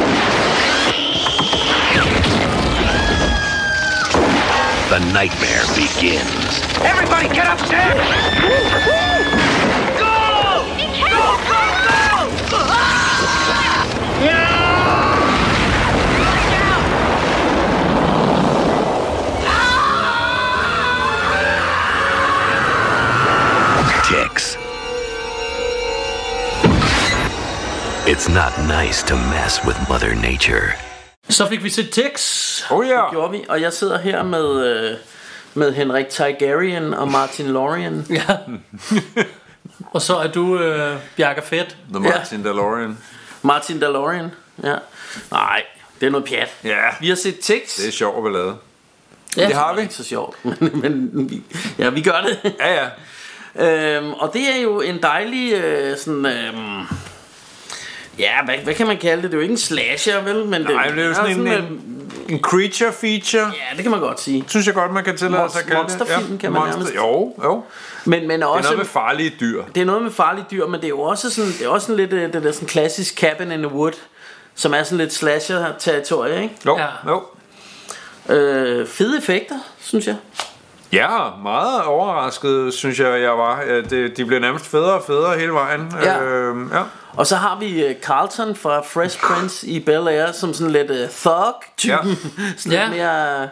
Speaker 13: the nightmare begins.
Speaker 5: Everybody get upstairs!
Speaker 13: It's not nice to mess with Mother Nature.
Speaker 1: Så fik vi set Tix.
Speaker 3: Oh ja.
Speaker 2: Det gjorde vi, og jeg sidder her med, øh, med Henrik Tigerian og Martin Lorien. [LAUGHS]
Speaker 1: Ja. Og så er du øh, Bjarke Fedt.
Speaker 3: The Martin DeLorean.
Speaker 2: Martin DeLorean, ja. Nej, det er noget pjat.
Speaker 3: Ja.
Speaker 2: Vi har set Tix.
Speaker 3: Det er sjovt at lade.
Speaker 2: Ja,
Speaker 3: det har vi.
Speaker 2: ikke så sjovt, [LAUGHS] men, men vi, ja, vi gør det.
Speaker 3: Ja, ja. [LAUGHS]
Speaker 2: Øhm, og det er jo en dejlig øh, sådan... Øhm, ja, hvad, hvad kan man kalde det? Det er jo ikke en slasher, vel? Men
Speaker 3: Nej, men det er jo sådan, en,
Speaker 2: øh,
Speaker 3: en, en creature feature.
Speaker 2: Ja, det kan man godt sige.
Speaker 3: Synes jeg godt, man kan tillade sig at kalde det.
Speaker 2: Monsterfilm, kan man nærmest-
Speaker 3: Jo, jo.
Speaker 2: Men, men
Speaker 3: Det er
Speaker 2: også,
Speaker 3: noget med farlige dyr.
Speaker 2: det er noget med farlige dyr, men det er jo også sådan, det er også sådan lidt øh, det der sådan klassisk cabin in the wood, som er sådan lidt slasher-territorie, ikke?
Speaker 3: Jo,
Speaker 1: Ja.
Speaker 3: jo.
Speaker 2: Øh, fede effekter, synes jeg.
Speaker 3: Ja, meget overrasket, synes jeg, jeg var. Ja, Det, de blev nærmest federe og federe hele vejen.
Speaker 2: Ja.
Speaker 3: Øh, ja.
Speaker 2: Og så har vi øh, Carlton fra Fresh Prince i Bel Air, som sådan lidt uh, thug-typen. [LAUGHS] sådan
Speaker 1: Ja.
Speaker 2: lidt mere...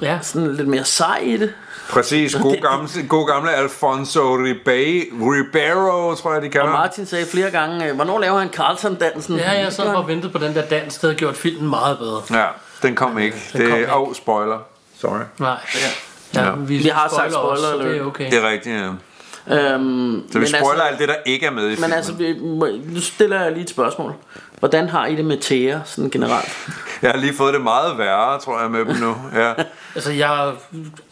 Speaker 1: Ja.
Speaker 2: Sådan lidt mere sej i det.
Speaker 3: Præcis, god gamle, god gamle Alfonso Ribe- Ribeiro, tror jeg, de kalder
Speaker 2: Og. Martin sagde flere gange, øh, hvornår laver han Carlton-dansen?
Speaker 1: Ja, jeg sad og ventede på den der dans, der havde gjort filmen meget bedre.
Speaker 3: Ja, den kom ikke.
Speaker 1: Den
Speaker 3: det er
Speaker 1: ikke.
Speaker 3: oh, spoiler. Sorry.
Speaker 1: Nej. Ja,
Speaker 3: Ja.
Speaker 1: vi,
Speaker 2: Vi har sagt
Speaker 1: spoiler også, så det er okay.
Speaker 3: Det er rigtigt, ja.
Speaker 2: Øhm,
Speaker 3: Så vi spoiler alt det, der ikke er med i
Speaker 2: Men
Speaker 3: filmen.
Speaker 2: altså, vi, nu stiller jeg lige et spørgsmål. Hvordan har I det med tæer, sådan generelt?
Speaker 3: Jeg har lige fået det meget værre, tror jeg, med dem nu. [LAUGHS] Ja.
Speaker 1: Altså, jeg er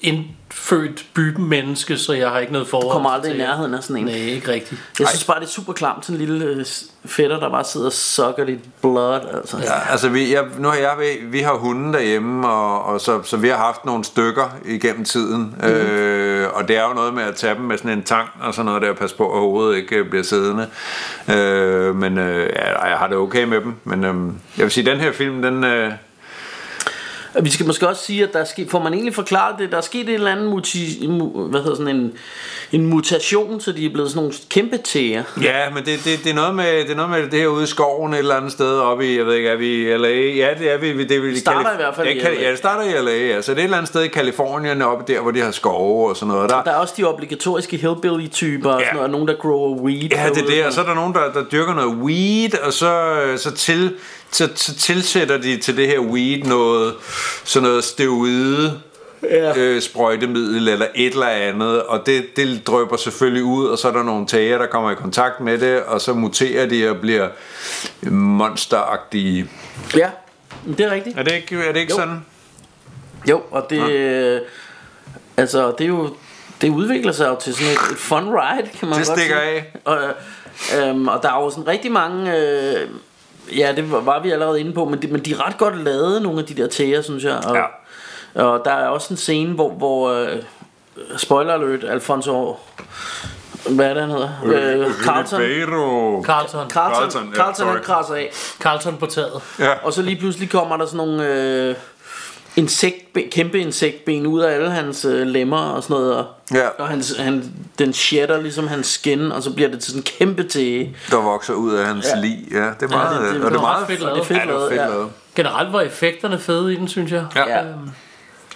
Speaker 1: indfødt bymenneske, så jeg har ikke noget forhold
Speaker 2: Du kommer aldrig i
Speaker 1: til-
Speaker 2: nærheden af sådan en.
Speaker 1: Nej, ikke rigtigt.
Speaker 2: Jeg synes bare, det er super klamt, sådan en lille øh, fætter, der bare sidder og sukker dit blood. Altså.
Speaker 3: Ja, altså vi, jeg, nu har jeg, vi, har hunden derhjemme, og, og så, så vi har haft nogle stykker igennem tiden. Mm. Øh, og det er jo noget med at tage dem med sådan en tang og sådan noget der, passe på, at hovedet ikke øh, bliver siddende. Øh, men øh, ja, jeg har det okay med dem. Men øh, jeg vil sige, den her film, den... Øh,
Speaker 2: Vi skal måske også sige, at der er sket, får man egentlig forklaret det, der er sket en eller anden muti, mu, hvad hedder sådan en, en mutation, så de er blevet sådan nogle kæmpe tæer.
Speaker 3: Ja, men det, det, det, er noget med, det er noget med det her ude i skoven et eller andet sted oppe i, jeg ved ikke, er vi i LA? Ja, det er vi. Det er vi
Speaker 2: Starter i hvert fald
Speaker 3: ja,
Speaker 2: i LA.
Speaker 3: Ja, det starter i LA, ja. Så det er et eller andet sted i Kalifornien oppe der, hvor de har skove og sådan noget. Der,
Speaker 2: Der er også de obligatoriske hillbilly-typer, og sådan noget, og nogen, der grower weed.
Speaker 3: Ja, det er det, og så er der nogen, der, der dyrker noget weed, og så, så, til, så, så tilsætter de til det her weed noget, sådan noget steroide,
Speaker 2: ja.
Speaker 3: øh, sprøjtemiddel eller et eller andet, og det, det drøber selvfølgelig ud, og så er der nogle tager, der kommer i kontakt med det, og så muterer de og bliver monsteragtige.
Speaker 2: Ja, det er rigtigt.
Speaker 3: Er det ikke, er det ikke
Speaker 2: Jo.
Speaker 3: sådan?
Speaker 2: Jo, og det, øh, altså, det er jo, det udvikler sig jo til sådan et, et fun ride, kan man
Speaker 3: Det
Speaker 2: godt
Speaker 3: stikker
Speaker 2: sige.
Speaker 3: af.
Speaker 2: Og, øhm, og der er jo sådan rigtig mange, øh, ja, det var, vi allerede inde på, men de, men de er ret godt lavet, nogle af de der tæer, synes jeg. Og, ja. og der er også en scene, hvor, hvor øh, spoiler alert, Alfonso, hvad er det, han hedder? Øh, Carlton.
Speaker 3: Ribeiro.
Speaker 1: Carlton.
Speaker 2: Carlton,
Speaker 3: Carlton, ja,
Speaker 2: Carlton han
Speaker 3: sorry.
Speaker 2: krasser af.
Speaker 1: Carlton på taget.
Speaker 3: Ja.
Speaker 2: Og så lige pludselig kommer der sådan nogle øh, insektben, kæmpe insektben ud af alle hans øh, lemmer og sådan noget. Og,
Speaker 3: Ja.
Speaker 2: og hans, han, den shatter ligesom hans skin, og så bliver det til sådan en kæmpe til.
Speaker 3: Der vokser ud af hans
Speaker 2: Ja.
Speaker 3: ja. lig. Ja, det er meget,
Speaker 2: Ja, det- det-
Speaker 3: og det
Speaker 2: det
Speaker 3: er
Speaker 2: var
Speaker 3: meget
Speaker 1: ret fedt
Speaker 2: Og det er
Speaker 1: lavet.
Speaker 2: fedt
Speaker 3: Ja, det var
Speaker 2: lavet.
Speaker 3: fedt
Speaker 2: Ja.
Speaker 3: lavet.
Speaker 1: Generelt var effekterne fede i den, synes jeg.
Speaker 3: Ja.
Speaker 2: Ja.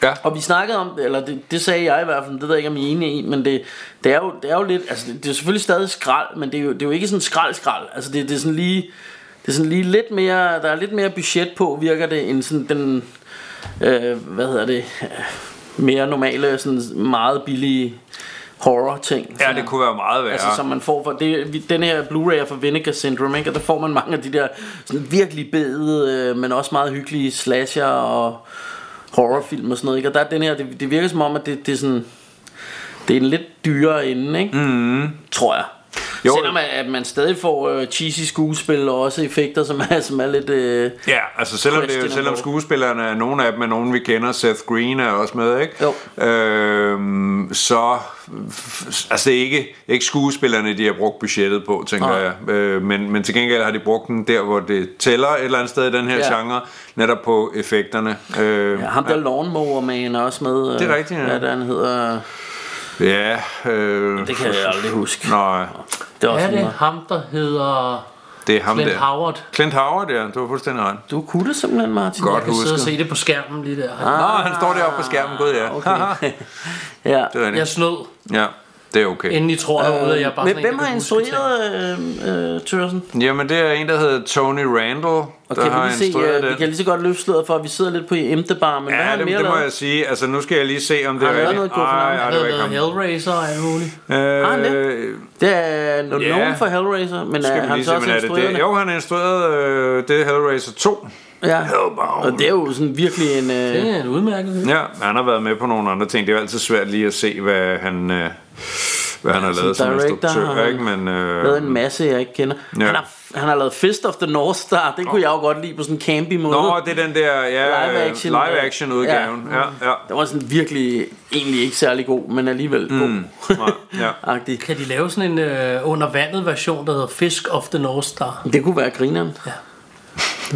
Speaker 3: Ja.
Speaker 2: Og vi snakkede om det, eller det, det sagde jeg i hvert fald, det ved jeg ikke om I er enige i, men det, det, er, jo, det er jo lidt, altså det, det er selvfølgelig stadig skrald, men det er jo, det er jo ikke sådan skrald skrald, altså det, det er sådan lige, det er sådan lige lidt mere, der er lidt mere budget på, virker det, end sådan den, øh, hvad hedder det, mere normale, sådan meget billige horror ting.
Speaker 3: Ja, det kunne være meget værre.
Speaker 2: Altså som man får for det, den her Blu-ray er for Vinegar Syndrome, ikke? og der får man mange af de der sådan virkelig bedede, øh, men også meget hyggelige slasher og horrorfilm og sådan noget. Ikke? Og der er den her, det, det virker som om, at det, det er sådan, det er en lidt dyrere ende, ikke?
Speaker 3: Mm.
Speaker 2: tror jeg.
Speaker 3: Jo.
Speaker 2: Selvom at, man stadig får øh, cheesy skuespil og også effekter, som er, som er lidt... Øh,
Speaker 3: Ja, altså selvom, det, jo- selvom skuespillerne er nogle af dem er nogen vi kender, Seth Green er også med, ikke?
Speaker 2: Jo.
Speaker 3: Øhm, så altså det er ikke, ikke skuespillerne de har brugt budgettet på, tænker
Speaker 2: Nej.
Speaker 3: jeg. Øh, men, men til gengæld har de brugt den der, hvor det tæller et eller andet sted i den her
Speaker 2: Ja.
Speaker 3: genre, netop på effekterne. Øh,
Speaker 2: ja, ham der Lawnmower Man er også med. Øh,
Speaker 3: Det er rigtigt, ja.
Speaker 2: Hvad er det, han hedder?
Speaker 3: Ja, øh,
Speaker 2: Det kan jeg aldrig huske.
Speaker 3: Nej,
Speaker 2: Det er også
Speaker 1: Er det ham, der hedder
Speaker 3: det er ham
Speaker 1: Clint
Speaker 3: der.
Speaker 1: Howard?
Speaker 3: Clint Howard, ja, du har fuldstændig ret.
Speaker 2: Du kunne det simpelthen, Martin.
Speaker 3: Godt
Speaker 1: Jeg kan sidde og
Speaker 3: husket.
Speaker 1: se det på skærmen lige der.
Speaker 3: Nå, han står deroppe på skærmen, gud ja.
Speaker 2: Okay. [LAUGHS] ja.
Speaker 3: det er
Speaker 1: Jeg snød,
Speaker 3: Ja, det er okay.
Speaker 1: inden I tror derude, at jeg bare
Speaker 2: Hvem,
Speaker 1: sådan en,
Speaker 2: hvem har instrueret øh, øh, Tørsen?
Speaker 3: Jamen, det er en, der hedder Tony Randall,
Speaker 2: Og
Speaker 3: der
Speaker 2: kan vi,
Speaker 3: har
Speaker 2: lige se,
Speaker 3: instrueret
Speaker 2: øh, vi kan lige så godt løfte sløret for, at vi sidder lidt på Emtebar, men hvad har
Speaker 3: Ja, det,
Speaker 2: mere
Speaker 3: det må
Speaker 2: lavet?
Speaker 3: jeg sige. Altså, nu skal jeg lige se, om det
Speaker 2: Har
Speaker 3: er rigtigt.
Speaker 2: noget
Speaker 3: Ej, ej,
Speaker 1: Han
Speaker 3: det var ikke ham.
Speaker 1: Hellraiser og alt muligt.
Speaker 2: Har han
Speaker 3: Øh,
Speaker 2: Det er no-
Speaker 3: Ja.
Speaker 2: nogen for Hellraiser, men
Speaker 3: skal
Speaker 2: er
Speaker 3: vi
Speaker 2: han
Speaker 3: lige
Speaker 2: så også
Speaker 3: men er det
Speaker 2: instrueret
Speaker 3: det? Jo, han har instrueret øh, det er Hellraiser 2.
Speaker 2: Ja, og det er jo sådan virkelig en... Øh,
Speaker 1: Det er en udmærket.
Speaker 3: Ja, han har været med på nogle andre ting. Det er jo altid svært lige at se, hvad han, øh, hvad han har lavet som instruktør.
Speaker 2: har
Speaker 3: Ikke? Men, øh,
Speaker 2: lavet en masse, jeg ikke kender.
Speaker 3: Ja.
Speaker 2: Han, har, han har lavet Fist of the North Star, det kunne jeg jo godt lide på sådan en campy måde.
Speaker 3: Nå, det er den der ja,
Speaker 2: Live
Speaker 3: øh,
Speaker 2: action.
Speaker 3: live action udgaven. Ja. Ja, ja.
Speaker 2: Det var sådan virkelig, egentlig ikke særlig god, men alligevel god.
Speaker 3: Mm. Nej, ja. [LAUGHS]
Speaker 1: Kan de lave sådan en øh, under vandet version, der hedder Fisk of the North Star?
Speaker 2: Det kunne være grineren.
Speaker 1: Ja.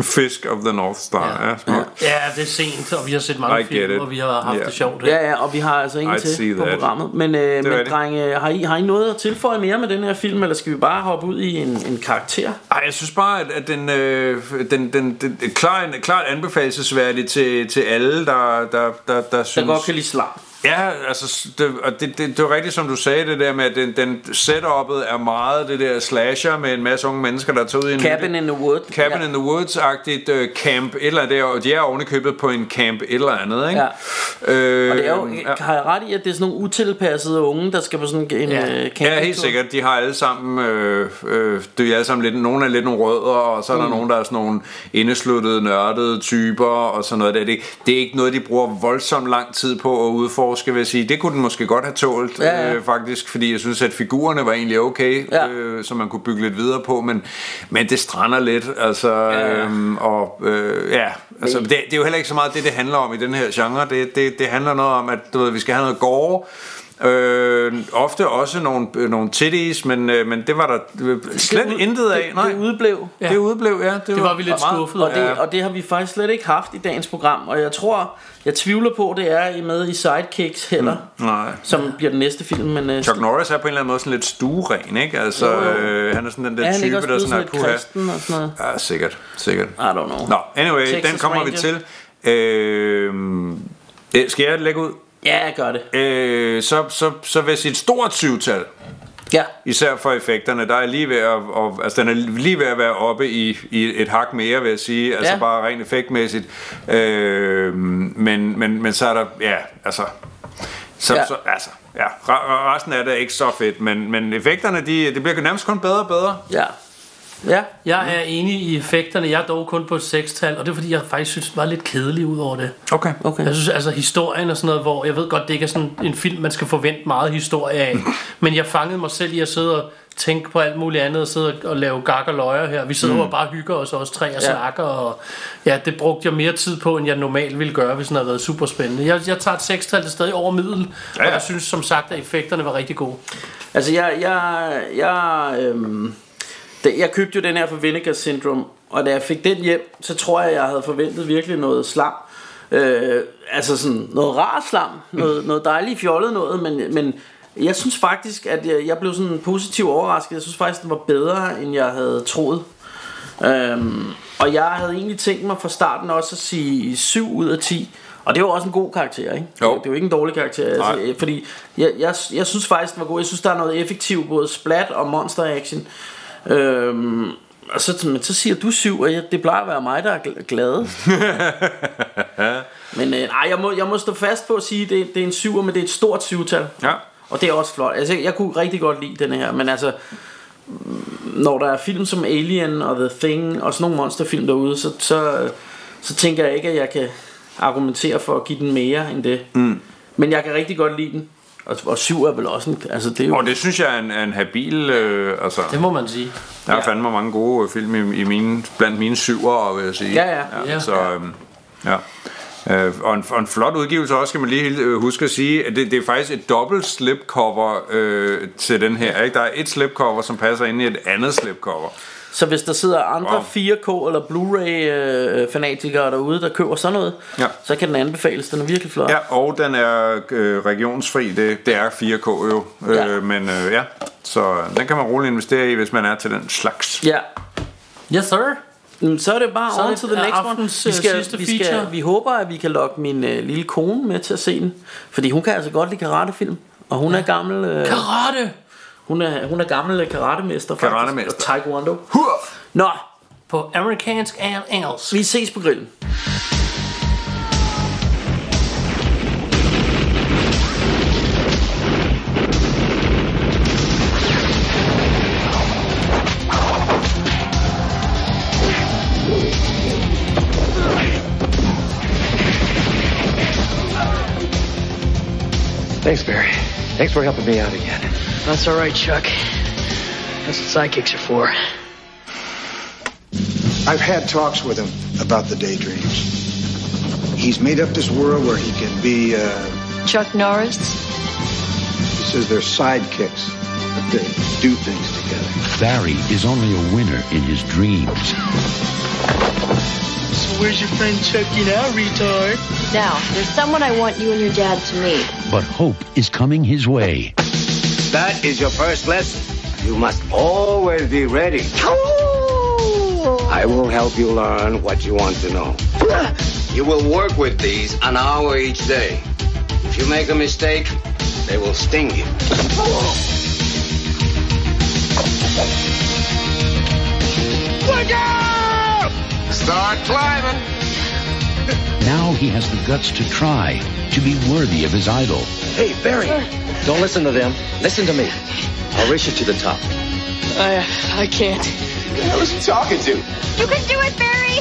Speaker 3: Fisk of the North Star. Ja, ja smart.
Speaker 1: Ja, det er sent, og vi har set mange film,
Speaker 3: it.
Speaker 1: og vi har haft
Speaker 3: Ja.
Speaker 1: det sjovt.
Speaker 2: Ja, ja, og vi har altså ingen
Speaker 3: I'd
Speaker 2: til på
Speaker 3: that.
Speaker 2: programmet. Men, øh, men drenge, har I, har I noget at tilføje mere med den her film, eller skal vi bare hoppe ud i en, en karakter?
Speaker 3: Ej, jeg synes bare, at, at den, øh, den, den, den er klart, klart anbefalesværdig til, til alle, der, der, der, der synes...
Speaker 2: Der godt kan lide slam.
Speaker 3: Ja, altså, det, det, det, det var rigtigt, som du sagde, det der med, at den, den setup'et er meget det der slasher med en masse unge mennesker, der tager ud i en...
Speaker 2: Cabin in the Wood.
Speaker 3: Cabin
Speaker 2: ja.
Speaker 3: in the Woods-agtigt uh, camp et eller andet der, og de er ovenikøbet på en camp et eller andet, ikke?
Speaker 2: Ja.
Speaker 3: Øh,
Speaker 2: Og det er jo,
Speaker 3: ja.
Speaker 2: har jeg ret i, at det er sådan nogle utilpassede unge, der skal på sådan en
Speaker 1: Ja.
Speaker 2: camp?
Speaker 3: Ja, helt sikkert. De har alle sammen, øh, øh, det er alle sammen lidt, nogle er lidt nogle rødder, og så er der
Speaker 2: Mm.
Speaker 3: nogen, der er sådan nogle indesluttede, nørdede typer, og sådan noget der. Det, det er ikke noget, de bruger voldsomt lang tid på at udforske, vil jeg sige. Det kunne den måske godt have tålt,
Speaker 2: Ja, ja.
Speaker 3: Øh, faktisk, fordi jeg synes, at figurerne var egentlig okay,
Speaker 2: Ja.
Speaker 3: øh, som man kunne bygge lidt videre på, men, men det strander lidt, altså,
Speaker 2: Ja.
Speaker 3: øhm, og øh, ja, altså, det, det er jo heller ikke så meget det, det handler om i den her genre. Det, det, det handler noget om, at du ved, vi skal have noget gore, Øh, ofte også nogle, øh, nogle titties, men, øh, men det var der øh, slet
Speaker 2: ud-
Speaker 3: intet af.
Speaker 2: Det,
Speaker 3: Nej,
Speaker 2: det udblev.
Speaker 3: ja. det udblev, ja. Det,
Speaker 1: Det var vi lidt skuffede
Speaker 2: Og det,
Speaker 3: Ja.
Speaker 2: og det har vi faktisk slet ikke haft i dagens program, og jeg tror, jeg tvivler på, det er I med i Sidekicks heller, mm.
Speaker 3: Nej.
Speaker 2: som bliver den næste film. Men, uh,
Speaker 3: Chuck Norris er på en eller anden måde sådan lidt stueren, ikke? Altså,
Speaker 2: Jo, jo.
Speaker 3: øh, han er sådan den der
Speaker 2: er han
Speaker 3: type, der sådan
Speaker 2: sådan
Speaker 3: er
Speaker 2: kristen og sådan noget?
Speaker 3: Ja, sikkert, sikkert.
Speaker 2: I don't know.
Speaker 3: Nå, anyway,
Speaker 2: Texas
Speaker 3: den kommer vi
Speaker 2: Ranger.
Speaker 3: til. Øh, øh, skal jeg lægge ud?
Speaker 2: Ja, gør det.
Speaker 3: Øh, så, så, så vil jeg sige et stort syvtal.
Speaker 2: Ja.
Speaker 3: Især for effekterne, der er lige ved at, og, altså den er lige ved at være oppe i, i et hak mere, vil jeg sige, altså
Speaker 2: Ja.
Speaker 3: bare rent effektmæssigt. Øh, men, men, men så er der, ja, altså, så,
Speaker 2: Ja.
Speaker 3: så altså, ja, re- resten af det er ikke så fedt, men, men effekterne, de, det bliver nærmest kun bedre og bedre.
Speaker 2: Ja. Ja.
Speaker 1: Jeg er enig i effekterne. Jeg er dog kun på et sekstal, og det er fordi, jeg faktisk synes, det var lidt kedelig ud over det.
Speaker 3: Okay.
Speaker 2: Okay.
Speaker 1: Jeg synes altså historien og sådan noget, hvor jeg ved godt, det ikke er sådan en film, man skal forvente meget historie af. [LAUGHS] men jeg fangede mig selv i at sidde og tænke på alt muligt andet, og sidde og lave gak og løjer her. Vi sidder mm. og bare hygger os også tre og
Speaker 2: Ja.
Speaker 1: snakker, og ja, det brugte jeg mere tid på, end jeg normalt ville gøre, hvis den havde været super spændende. Jeg, jeg tager et sekstal, det stadig over middel, ja,
Speaker 3: Ja,
Speaker 1: og jeg synes som sagt, at effekterne var rigtig gode.
Speaker 2: Altså, jeg, jeg, jeg, øhm, jeg købte jo den her for Vinegar Syndrome, og da jeg fik den hjem, så tror jeg, jeg havde forventet virkelig noget slam. Øh, altså sådan noget rar slam, noget, noget dejligt fjollet noget, men, men jeg synes faktisk, at jeg, jeg blev sådan positivt overrasket. Jeg synes faktisk, den var bedre, end jeg havde troet. Øhm, og jeg havde egentlig tænkt mig fra starten også at sige 7 ud af 10. Og det var også en god karakter, ikke?
Speaker 3: Jo.
Speaker 2: Det er jo ikke en dårlig karakter. Altså,
Speaker 3: Nej.
Speaker 2: fordi jeg, jeg, jeg synes faktisk, den var god. Jeg synes, der er noget effektivt, både splat og monster action. Øhm, og så, men så siger du 7, og jeg, det plejer at være mig, der er gl- glad. [LAUGHS] men øh, nej, jeg må, jeg må stå fast på at sige, at det, det er en 7, men det er et stort syvtal.
Speaker 3: Ja.
Speaker 2: Og det er også flot. Altså, jeg kunne rigtig godt lide den her, men altså, når der er film som Alien og The Thing og sådan nogle monsterfilm derude, så, så, så tænker jeg ikke, at jeg kan argumentere for at give den mere end det.
Speaker 3: Mm.
Speaker 2: Men jeg kan rigtig godt lide den. Og, og syv er vel også en... Altså, det er jo...
Speaker 3: Og det synes jeg er en, er en habil... Øh, altså,
Speaker 2: Det må man sige.
Speaker 3: Der er fandme mange gode øh, film i, i mine, blandt mine syvere, vil jeg sige.
Speaker 2: Ja, ja. Ja.
Speaker 3: Så, øhm, ja. Øh, og, en, og en flot udgivelse også, skal man lige øh, huske at sige, at det, det er faktisk et dobbelt slipcover øh, til den her. Ikke? Der er et slipcover, som passer ind i et andet slipcover.
Speaker 2: Så hvis der sidder andre
Speaker 3: Wow.
Speaker 2: 4K eller Blu-ray-fanatikere derude, der køber sådan noget,
Speaker 3: Ja.
Speaker 2: så kan den anbefales. Den er virkelig flot.
Speaker 3: Ja, og den er øh, regionsfri. Det, det er 4K jo. Øh,
Speaker 2: Ja.
Speaker 3: Men øh, ja, så øh, den kan man roligt investere i, hvis man er til den slags.
Speaker 2: Ja.
Speaker 1: Yes, sir.
Speaker 2: Så er det bare
Speaker 1: Så er
Speaker 2: on
Speaker 1: det
Speaker 2: to the next one. Vi,
Speaker 1: øh,
Speaker 2: skal,
Speaker 1: sidste
Speaker 2: vi, skal,
Speaker 1: feature.
Speaker 2: vi håber, at vi kan lokke min øh, lille kone med til at se den. Fordi hun kan altså godt lide karatefilm. Og hun er gammel... Øh,
Speaker 1: Karate!
Speaker 2: Hun, er, hun er gammel karatemester, faktisk.
Speaker 3: Karatemester.
Speaker 2: Og taekwondo. Nå,
Speaker 1: På amerikansk og engelsk.
Speaker 2: vi ses på grillen.
Speaker 14: Thanks, Barry. Thanks for helping me out again.
Speaker 12: That's all right, Chuck. That's what sidekicks are for.
Speaker 15: I've had talks with him about the daydreams. He's made up this world where he can be, uh,
Speaker 16: Chuck Norris?
Speaker 15: he says they're sidekicks, but they do things together.
Speaker 17: Barry is only a winner in his dreams.
Speaker 16: So where's your friend Chucky now, retard? Now, there's someone I want you and your dad to meet.
Speaker 17: But hope is coming his way.
Speaker 18: That is your first lesson. You must always be ready. I will help you learn what you want to know. You will work with these an hour each day. If you make a mistake, they will sting you. Look out! Start climbing.
Speaker 17: Now he has the guts to try to be worthy of his idol.
Speaker 14: Hey, Barry, don't listen to them. Listen to me. I'll race you to the top.
Speaker 16: I, I can't.
Speaker 14: Who the hell is he talking to?
Speaker 16: You can do it, Barry!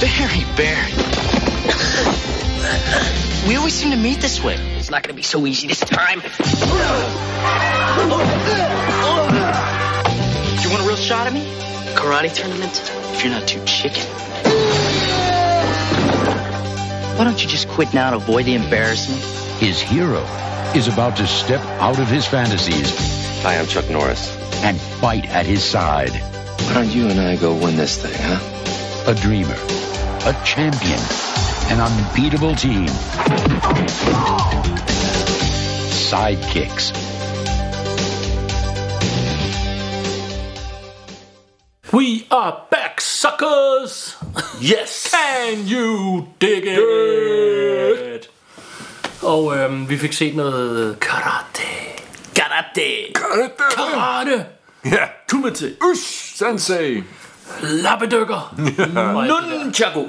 Speaker 12: Barry, Barry. We always seem to meet this way. It's not gonna be so easy this time. Do you want a real shot at me? Karate tournament? If you're not too chicken. Why don't you just quit now and avoid the embarrassment?
Speaker 17: His hero is about to step out of his fantasies
Speaker 14: Hi, I'm Chuck Norris.
Speaker 17: and fight at his side.
Speaker 14: Why don't you and I go win this thing, huh?
Speaker 17: A dreamer, a champion, an unbeatable team. Sidekicks.
Speaker 1: We are back, suckers!
Speaker 2: Yes!
Speaker 1: Can you dig it? Og øhm, vi fik set noget karate.
Speaker 2: Karate!
Speaker 3: Karate!
Speaker 1: Karate!
Speaker 3: Ja.
Speaker 2: Kumite!
Speaker 3: Ush, sensei!
Speaker 1: Lappedykker! [LAUGHS]
Speaker 2: Nunchaku!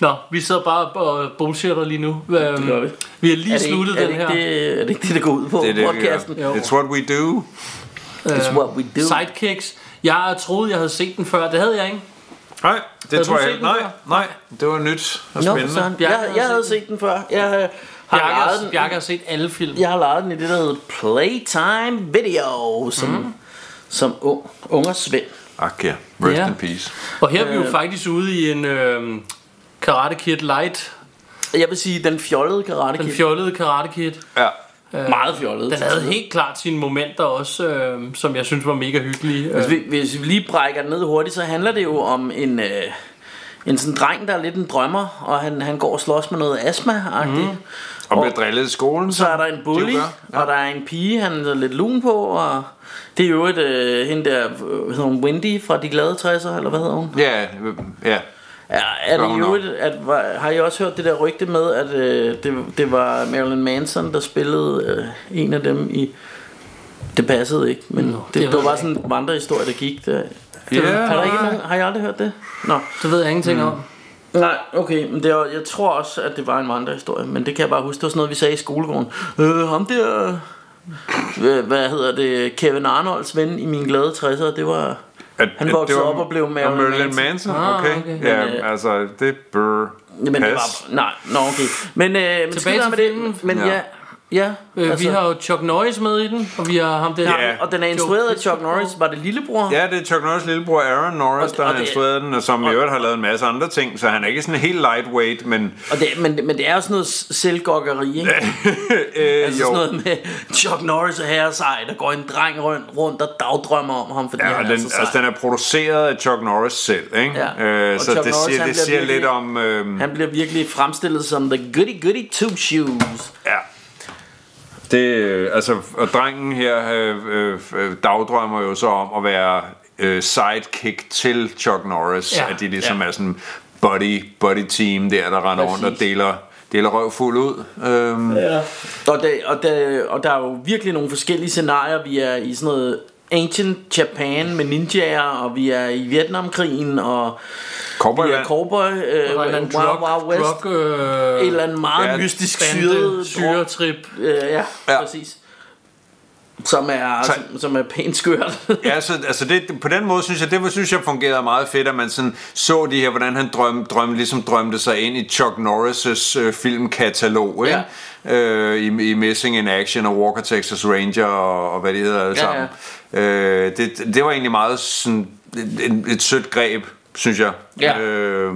Speaker 1: Nå, vi sidder bare og bullshitter lige nu. Øhm,
Speaker 2: gør vi.
Speaker 1: vi har lige
Speaker 2: Er det,
Speaker 1: sluttet
Speaker 2: ikke, er,
Speaker 1: den
Speaker 2: det
Speaker 1: her.
Speaker 2: ikke det, er det ikke det, der går ud på
Speaker 3: Det er det,
Speaker 2: podcasten?
Speaker 3: gør. It's what we do.
Speaker 2: It's what we do.
Speaker 1: Sidekicks. Jeg troede, jeg havde set den før. Det havde jeg ikke.
Speaker 3: Nej, det
Speaker 1: Havde
Speaker 3: tror jeg ikke.
Speaker 1: den
Speaker 3: Nej,
Speaker 1: før?
Speaker 3: nej, det var nyt og
Speaker 2: Nå,
Speaker 3: spændende.
Speaker 1: Bjarke
Speaker 2: Jeg, jeg havde
Speaker 1: set
Speaker 2: den før. Jeg øh, har
Speaker 1: Bjarke,
Speaker 2: lejet
Speaker 1: har,
Speaker 2: den.
Speaker 1: Bjarke har set alle film.
Speaker 2: Jeg har lejet den i det, der hedder Playtime Video, som, mm. som ung, unger Svend.
Speaker 3: Ak ja, rest
Speaker 1: Ja.
Speaker 3: in peace.
Speaker 1: Og her er vi jo
Speaker 2: Øh.
Speaker 1: faktisk ude i en øhm, Karate Kid Light.
Speaker 2: Jeg vil sige, den fjollede Karate
Speaker 1: Den
Speaker 2: Kid.
Speaker 1: fjollede Karate Kid.
Speaker 3: Ja.
Speaker 1: Øh,
Speaker 2: Meget fjollet.
Speaker 1: Den havde helt klart sine momenter også, øh, som jeg synes var mega hyggelige.
Speaker 2: Hvis
Speaker 1: Øh,
Speaker 2: vi, hvis vi lige brækker den ned hurtigt, så handler det jo om en, øh, en sådan dreng, der er lidt en drømmer, og han, han går og slås med noget astma-agtigt. Mm.
Speaker 3: Og blev drillet i skolen.
Speaker 2: Så er der en bully,
Speaker 3: de gør.
Speaker 2: og der er en pige, han er lidt lun på, og det er jo et, øh, hende der, øh, hedder hun, Wendy fra De Glade 60'er, eller hvad hedder hun?
Speaker 3: Ja, ja.
Speaker 2: Ja, er det jo et, at, var, har I også hørt det der rygte med, at øh, det, det var Marilyn Manson, der spillede øh, en af dem i... Det passede ikke, men
Speaker 1: det
Speaker 2: det, det, det var
Speaker 1: jeg
Speaker 2: sådan en vandrehistorie, der gik der.
Speaker 3: Ja.
Speaker 2: Har, der ikke nogen, har I aldrig hørt det? Nå.
Speaker 1: det ved jeg ingenting
Speaker 2: Mm.
Speaker 1: om.
Speaker 2: Nej, okay, men det var, jeg tror også, at det var en vandrehistorie, men det kan jeg bare huske, det var sådan noget, vi sagde i skolegården. Øh, ham der, hvad, hvad hedder det, Kevin Arnolds ven i min glade 60'er, det var...
Speaker 3: At,
Speaker 2: Han
Speaker 3: at
Speaker 2: voksede
Speaker 3: det var-
Speaker 2: op og blev Marilyn
Speaker 3: og Marilyn
Speaker 2: Manson.
Speaker 3: Manson.
Speaker 2: Ah,
Speaker 3: Okay.
Speaker 2: okay.
Speaker 3: Ja,
Speaker 2: Men, øh,
Speaker 3: altså, det bør
Speaker 2: Jamen, det var, nej, nå okay. Men, øh, men
Speaker 1: Tilbage til
Speaker 2: med det. Men
Speaker 3: Ja.
Speaker 2: ja, ja
Speaker 1: Øh,
Speaker 2: altså,
Speaker 1: Vi har jo Chuck Norris med i den, og vi har ham der.
Speaker 3: Ja.
Speaker 2: og den er instrueret af Chuck Norris. Var det lillebror?
Speaker 3: Ja, det er Chuck Norris lillebror Aaron Norris,
Speaker 2: Og-
Speaker 3: der
Speaker 2: og
Speaker 3: har instrueret den, og som i øvrigt har lavet en masse andre ting, så han er ikke sådan helt lightweight, men
Speaker 2: Og det, men, men det er jo sådan noget selvgokkeri, ikke? [LAUGHS]
Speaker 3: øh,
Speaker 2: altså
Speaker 3: jo.
Speaker 2: sådan noget med Chuck Norris og herre sej, der går en dreng rundt, rundt og dagdrømmer om ham, fordi
Speaker 3: Ja,
Speaker 2: han
Speaker 3: og
Speaker 2: er
Speaker 3: den,
Speaker 2: så sej.
Speaker 3: altså, den er produceret af Chuck Norris selv, ikke?
Speaker 2: Ja.
Speaker 3: Øh,
Speaker 2: Og
Speaker 3: så
Speaker 2: Chuck
Speaker 3: det
Speaker 2: Norris,
Speaker 3: siger, det siger
Speaker 2: virkelig-
Speaker 3: lidt om... Øh,
Speaker 2: Han bliver virkelig fremstillet som the goody goody two shoes.
Speaker 3: Ja. Det, øh, altså, og drengen her øh, øh, øh, dagdrømmer jo så om at være øh, sidekick til Chuck Norris.
Speaker 2: Ja.
Speaker 3: At de ligesom
Speaker 2: Ja.
Speaker 3: er sådan buddy, buddy team der, der render rundt og
Speaker 2: Præcis.
Speaker 3: deler, deler røv fuld ud. Øhm,
Speaker 2: Ja. Og, der, og, der, og der er jo virkelig nogle forskellige scenarier. Vi er i sådan noget ancient Japan med ninjaer, og vi er i Vietnamkrigen, og vi er cowboy, øh,
Speaker 1: Og der er en
Speaker 2: Wild,
Speaker 1: drug,
Speaker 2: Wild West.
Speaker 1: drug, øh,
Speaker 2: et eller andet meget
Speaker 3: ja,
Speaker 2: mystisk syret
Speaker 1: syretrip.
Speaker 2: Øh, ja, ja,
Speaker 3: Ja.
Speaker 2: præcis. Som er,
Speaker 3: Så-
Speaker 2: som, som er pænt skørt. [LAUGHS]
Speaker 3: Ja, så, altså det, på den måde synes jeg, det synes jeg fungerede meget fedt, at man sådan så de her, hvordan han drøm, drøm, ligesom drømte sig ind i Chuck Norris' øh, filmkatalog, ikke? Øh, i, i Missing in Action og Walker Texas Ranger og, og hvad de hedder alle
Speaker 2: Ja,
Speaker 3: sammen. Øh, det, det var egentlig meget sådan et, et, et sødt greb, synes jeg.
Speaker 2: Ja.
Speaker 3: Øh,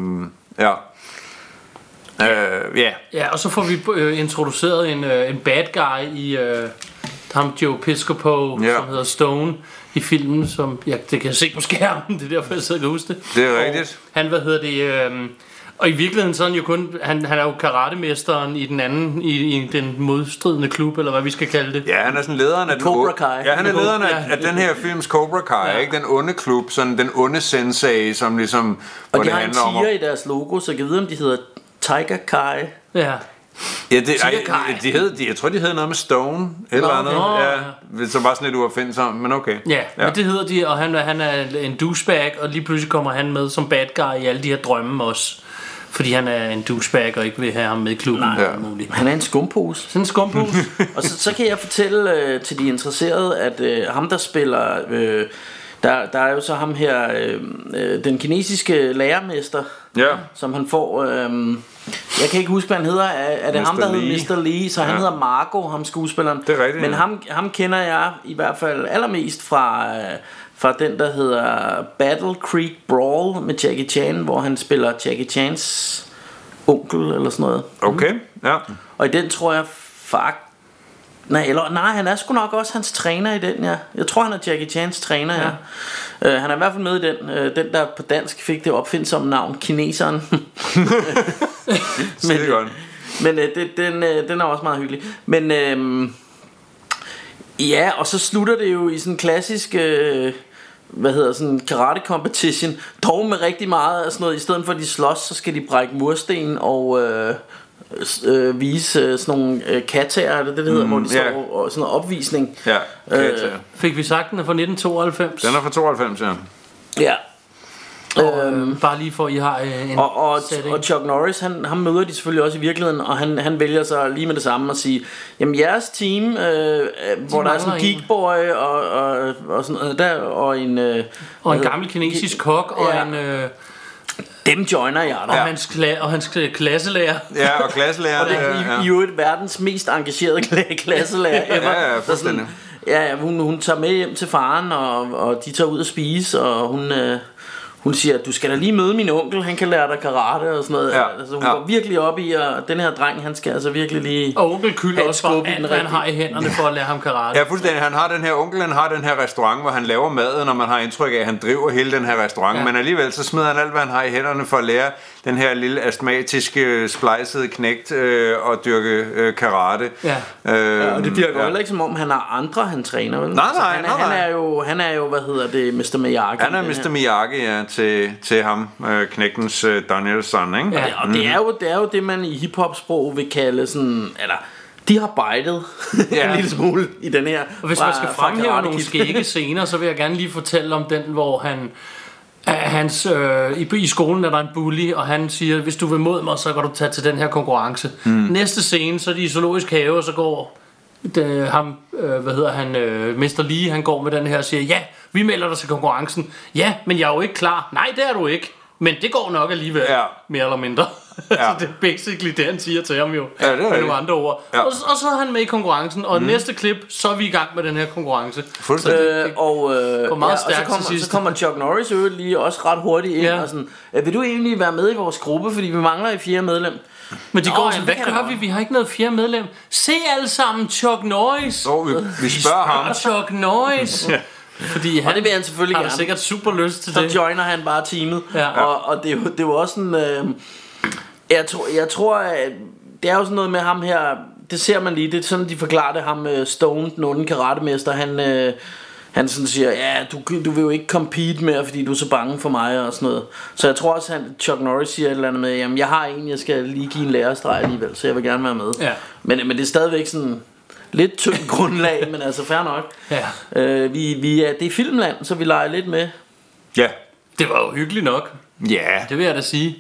Speaker 3: ja. Øh, ja.
Speaker 1: Ja, og så får vi øh, introduceret en, øh, en bad guy i øh, ham Joe Piscopo,
Speaker 3: Ja.
Speaker 1: som hedder Stone i filmen, som ja, det kan jeg se på skærmen, [LAUGHS] det er derfor jeg sidder og kan huske det.
Speaker 3: Det er
Speaker 1: Og
Speaker 3: rigtigt.
Speaker 1: Han, hvad hedder det, øh, og i virkeligheden så er han jo kun, han, han er jo karatemesteren i den anden, i, i den modstridende klub, eller hvad vi skal kalde det.
Speaker 3: Ja, han er sådan lederen af den
Speaker 2: Cobra Kai.
Speaker 3: Ja, han er lederen af,
Speaker 1: Ja.
Speaker 3: af den her films Cobra Kai,
Speaker 1: Ja.
Speaker 3: ikke? Den onde klub, sådan den onde sensei, som ligesom
Speaker 2: og de
Speaker 3: det
Speaker 2: har en
Speaker 3: handler om
Speaker 2: tiger i deres logo, så jeg kan vide, om de hedder Tiger Kai.
Speaker 1: Ja.
Speaker 3: Ja, det, ej,
Speaker 2: Tiger Kai.
Speaker 3: de hed, de, jeg tror, de hed noget med Stone, eller andet.
Speaker 1: okay.
Speaker 3: Ja, så var sådan lidt uopfindsomt, men okay.
Speaker 1: Ja, ja, men det hedder de, og han, er- han er en douchebag, og lige pludselig kommer han med som bad guy i alle de her drømme også. Fordi han er en douchebag og ikke vil have ham med i klubben.
Speaker 2: Nej.
Speaker 1: alt muligt.
Speaker 2: Han er en skumpose.
Speaker 1: Sådan en skumpose. [LAUGHS]
Speaker 2: og så, så kan jeg fortælle øh, til de interesserede, at øh, ham der spiller, øh, der, der er jo så ham her, øh, øh, den kinesiske lærermester,
Speaker 3: Ja.
Speaker 2: som han får. Øh, jeg kan ikke huske, hvad han hedder. Er, er det
Speaker 3: Mr.
Speaker 2: ham, der
Speaker 3: Lee.
Speaker 2: hedder Mr. Lee? Så han
Speaker 3: Ja.
Speaker 2: hedder Marco, ham skuespilleren.
Speaker 3: Det er rigtigt,
Speaker 2: Men
Speaker 3: ja.
Speaker 2: ham, ham kender jeg i hvert fald allermest fra... Øh, fra den der hedder Battle Creek Brawl med Jackie Chan Hvor han spiller Jackie Chans onkel eller sådan noget
Speaker 3: Okay, ja.
Speaker 2: og i den tror jeg fuck Nej, eller, nej, han er sgu nok også hans træner i den, ja. Jeg tror, han er Jackie Chans træner, ja. ja. Uh, han er i hvert fald med i den. Uh, den, der på dansk fik det opfindsomme navn, Kineseren. [LAUGHS] [LAUGHS]
Speaker 3: Skide godt.
Speaker 2: Men uh, det, den, uh, den er også meget hyggelig. Men uh, ja, og så slutter det jo i sådan en klassisk... Uh, hvad hedder sådan karate competition dog med rigtig meget af sådan noget. I stedet for at de slås så skal de brække mursten og øh, øh, vise øh, sådan nogle øh, katager er det det, det hedder
Speaker 3: Mm,
Speaker 2: hvor de står og sådan noget opvisning.
Speaker 3: Ja,
Speaker 2: Øh,
Speaker 3: øh,
Speaker 1: Fik vi sagt, den er fra 1992?
Speaker 3: Den er fra 92, ja.
Speaker 2: ja
Speaker 1: Og, øh, bare lige for, at I har øh, en
Speaker 2: og, og,
Speaker 1: setting.
Speaker 2: og Chuck Norris, han, ham møder de selvfølgelig også i virkeligheden, og han, han vælger så lige med det samme at sige, jamen jeres team, øh, øh, hvor der er sådan en geekboy og, og, og sådan noget der, og en... Øh,
Speaker 1: og en gammel kinesisk kok, og
Speaker 2: Ja.
Speaker 1: en... Øh,
Speaker 2: Dem joiner jeg
Speaker 1: og,
Speaker 2: da.
Speaker 1: hans kla- og hans kla- klasselærer.
Speaker 3: Ja, og klasselærer.
Speaker 2: Og det er
Speaker 3: ja,
Speaker 2: i, i øvrigt verdens mest engagerede kla- klasselærer ever.
Speaker 3: Ja, ja, fuldstændig.
Speaker 2: Ja, ja hun, hun tager med hjem til faren, og, og de tager ud at spise, og hun, øh, hun siger, du skal da lige møde min onkel, han kan lære dig karate og sådan noget.
Speaker 3: Ja,
Speaker 2: Altså, hun
Speaker 3: ja.
Speaker 2: går virkelig op i, og den her dreng, han skal altså virkelig lige...
Speaker 1: Og onkel
Speaker 2: et
Speaker 1: også for alt, han har i hænderne for at lære ham karate.
Speaker 3: Ja, fuldstændig. Han har den her onkel, han har den her restaurant, hvor han laver maden, og man har indtryk af, at han driver hele den her restaurant.
Speaker 1: Ja.
Speaker 3: Men alligevel så smider han alt, hvad han har i hænderne for at lære den her lille astmatiske, splejsede knægt øh, og dyrke øh, karate.
Speaker 1: Ja.
Speaker 3: Øh,
Speaker 2: Ja, og det virker
Speaker 3: ja.
Speaker 2: heller ikke som om han har andre han træner vel?
Speaker 3: Nej, nej,
Speaker 2: han, er,
Speaker 3: nej,
Speaker 2: han
Speaker 3: nej.
Speaker 2: er jo han er jo hvad hedder det Mr. Miyagi.
Speaker 3: Han er Mr. Miyagi ja, til, til ham, øh, knægtens øh, Danielson, ikke?
Speaker 1: Ja.
Speaker 2: Og det er jo det er jo det man i hiphop sprog vil kalde sådan eller de har bejdet [LAUGHS]
Speaker 3: Ja.
Speaker 2: en lille smule i den her.
Speaker 1: Og hvis
Speaker 2: fra-
Speaker 1: man skal fremhæve nogle skægge [LAUGHS] scener, så vil jeg gerne lige fortælle om den, hvor han at hans, øh, i, i skolen er der en bully, og han siger, hvis du vil mod mig, så kan du tage til den her konkurrence. Mm. Næste scene, så er de i zoologisk have, og så går det, ham, øh, hvad hedder han, øh, Mr. Lee, han går med den her og siger, ja, vi melder dig til konkurrencen. Ja, men jeg er jo ikke klar. Nej, det er du ikke. Men det går nok alligevel, ja. mere eller mindre. Ja. [LAUGHS] så det er basically det, han siger til ham jo.
Speaker 3: Ja, det er
Speaker 1: med nogle andre ord.
Speaker 3: Ja.
Speaker 1: Og, og så er han med i konkurrencen, og mm. næste klip, så er vi i gang med den her konkurrence.
Speaker 3: Fuldstændig.
Speaker 2: Øh, og, øh,
Speaker 1: meget
Speaker 2: ja,
Speaker 1: stærkt
Speaker 2: og så kommer, så kommer Chuck Norris jo lige også ret hurtigt ind
Speaker 1: Ja.
Speaker 2: og sådan, vil du egentlig være med i vores gruppe, fordi vi mangler et fjerde medlem?
Speaker 1: Men de
Speaker 2: Nå,
Speaker 1: går
Speaker 2: jamen,
Speaker 1: sådan, hvad gør vi? Vi har ikke noget fjerde medlem. Se alle sammen Chuck Norris.
Speaker 3: Så vi, vi spørger ham. [LAUGHS]
Speaker 1: Chuck Norris. [LAUGHS] Fordi han,
Speaker 2: Og det vil han selvfølgelig
Speaker 1: har
Speaker 2: gerne.
Speaker 1: sikkert super lyst til
Speaker 2: så
Speaker 1: det.
Speaker 2: joiner han bare teamet.
Speaker 1: Ja.
Speaker 2: Og, og det, er jo, det var også sådan... Øh, jeg, tror, jeg tror, at det er jo sådan noget med ham her... Det ser man lige. Det er sådan, de forklarer det ham øh, Stone, den onde karatemester. Han, øh, han sådan siger, ja, du, du vil jo ikke compete mere, fordi du er så bange for mig og sådan noget. Så jeg tror også, at Chuck Norris siger et eller andet med, jamen jeg har en, jeg skal lige give en lærestreg alligevel, så jeg vil gerne være med.
Speaker 1: Ja.
Speaker 2: Men, men det er stadigvæk sådan lidt tyndt grundlag, men altså fair nok.
Speaker 1: Ja.
Speaker 2: Øh, vi, vi er, det er filmland, så vi leger lidt med.
Speaker 3: Ja.
Speaker 1: Det var jo hyggeligt nok.
Speaker 3: Ja.
Speaker 1: Det vil jeg da sige.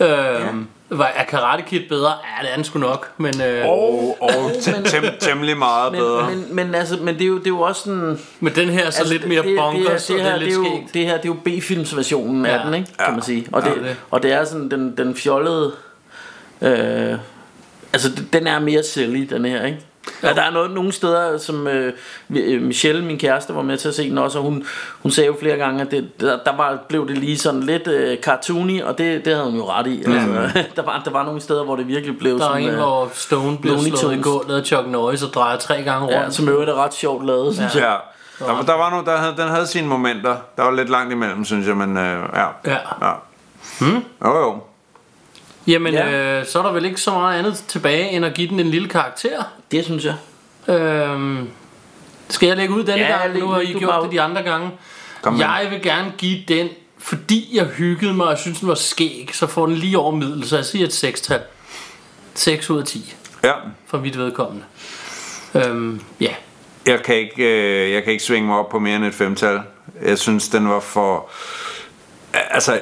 Speaker 1: Øhm, var, er Karate Kid bedre? Ja, det er den sgu nok. Men, øh,
Speaker 3: Og, og tem, tem, temmelig meget bedre.
Speaker 2: Men, men, men, altså, men det, er jo, det er jo også sådan...
Speaker 1: men den her er så lidt mere bonkers,
Speaker 2: det,
Speaker 1: og det er
Speaker 2: her,
Speaker 1: lidt
Speaker 2: det, er jo, det her det er jo B-filmsversionen af
Speaker 1: Ja.
Speaker 2: den, ikke? kan
Speaker 3: Ja.
Speaker 2: man sige. Og,
Speaker 1: Ja,
Speaker 2: det,
Speaker 1: det.
Speaker 2: og det er sådan den, den fjollede... Øh, altså, den er mere silly, den her, ikke? Ja, der er noget, nogle steder, som øh, øh, Michelle, min kæreste, var med til at se den også, og hun, hun sagde jo flere gange, at det, der, der var, blev det lige sådan lidt øh, cartoony, og det, det havde hun jo ret i. Altså, [LAUGHS] der, var, der var nogle steder, hvor det virkelig blev
Speaker 1: Der er
Speaker 2: sådan...
Speaker 1: en,
Speaker 2: øh,
Speaker 1: hvor Stone bliver
Speaker 2: Looney
Speaker 1: slået i gulvet af Chuck Norris og drejer tre gange rundt.
Speaker 2: Ja, som øvrigt er ret sjovt lavet, synes jeg.
Speaker 3: Ja. Der, var- der var nogle, der havde, den havde sine momenter. Der var lidt langt imellem, synes jeg, men øh, ja.
Speaker 1: Ja.
Speaker 3: ja.
Speaker 1: Hmm?
Speaker 3: Jo, jo.
Speaker 1: Jamen,
Speaker 2: Ja.
Speaker 1: øh, så er der vel ikke så meget andet tilbage, end at give den en lille karakter.
Speaker 2: Det synes jeg.
Speaker 1: Øhm, skal jeg lægge ud denne
Speaker 2: Ja,
Speaker 1: gang? Nu har I gjort
Speaker 2: bare
Speaker 1: det de andre gange.
Speaker 3: Kom med.
Speaker 1: jeg vil gerne give den, fordi jeg hyggede mig og synes den var skæg, så får den lige over middel, så jeg siger et 6-tal. 6 ud af 10,
Speaker 3: Ja.
Speaker 1: for mit vedkommende. Øhm, ja.
Speaker 3: Jeg kan, ikke, øh, jeg kan ikke svinge mig op på mere end et femtal. Jeg synes, den var for... Altså,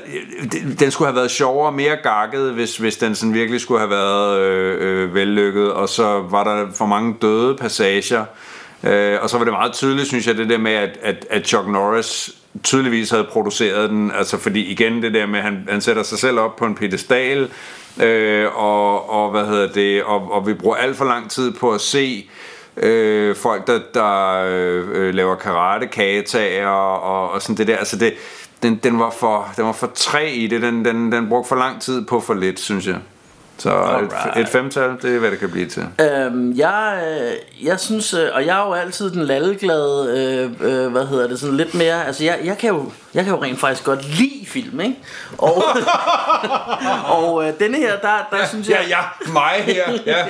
Speaker 3: den- skulle have været sjovere og mere gakket, hvis, hvis den sådan virkelig skulle have været øh, øh, vellykket. Og så var der for mange døde passager. Øh, og så var det meget tydeligt, synes jeg, det der med, at, at, at Chuck Norris tydeligvis havde produceret den. Altså, fordi igen, det der med, at han, han sætter sig selv op på en pedestal, øh, og, og hvad hedder det, og, og vi bruger alt for lang tid på at se øh, folk, der, der øh, laver karate, kataer og, og sådan det der. Altså det, den, den, var for, den var for træ i det. Den, den, den brugte for lang tid på for lidt, synes jeg. Så et,
Speaker 2: Alright.
Speaker 3: et femtal, det er, hvad det kan blive til.
Speaker 2: Øhm, jeg, øh, jeg synes, øh, og jeg er jo altid den lalleglade, øh, øh, hvad hedder det, sådan lidt mere, altså jeg, jeg, kan jo, jeg kan jo rent faktisk godt lide film, ikke? Og, [LAUGHS] og øh, denne her, der, der synes jeg...
Speaker 3: Ja, ja, mig her. Ja.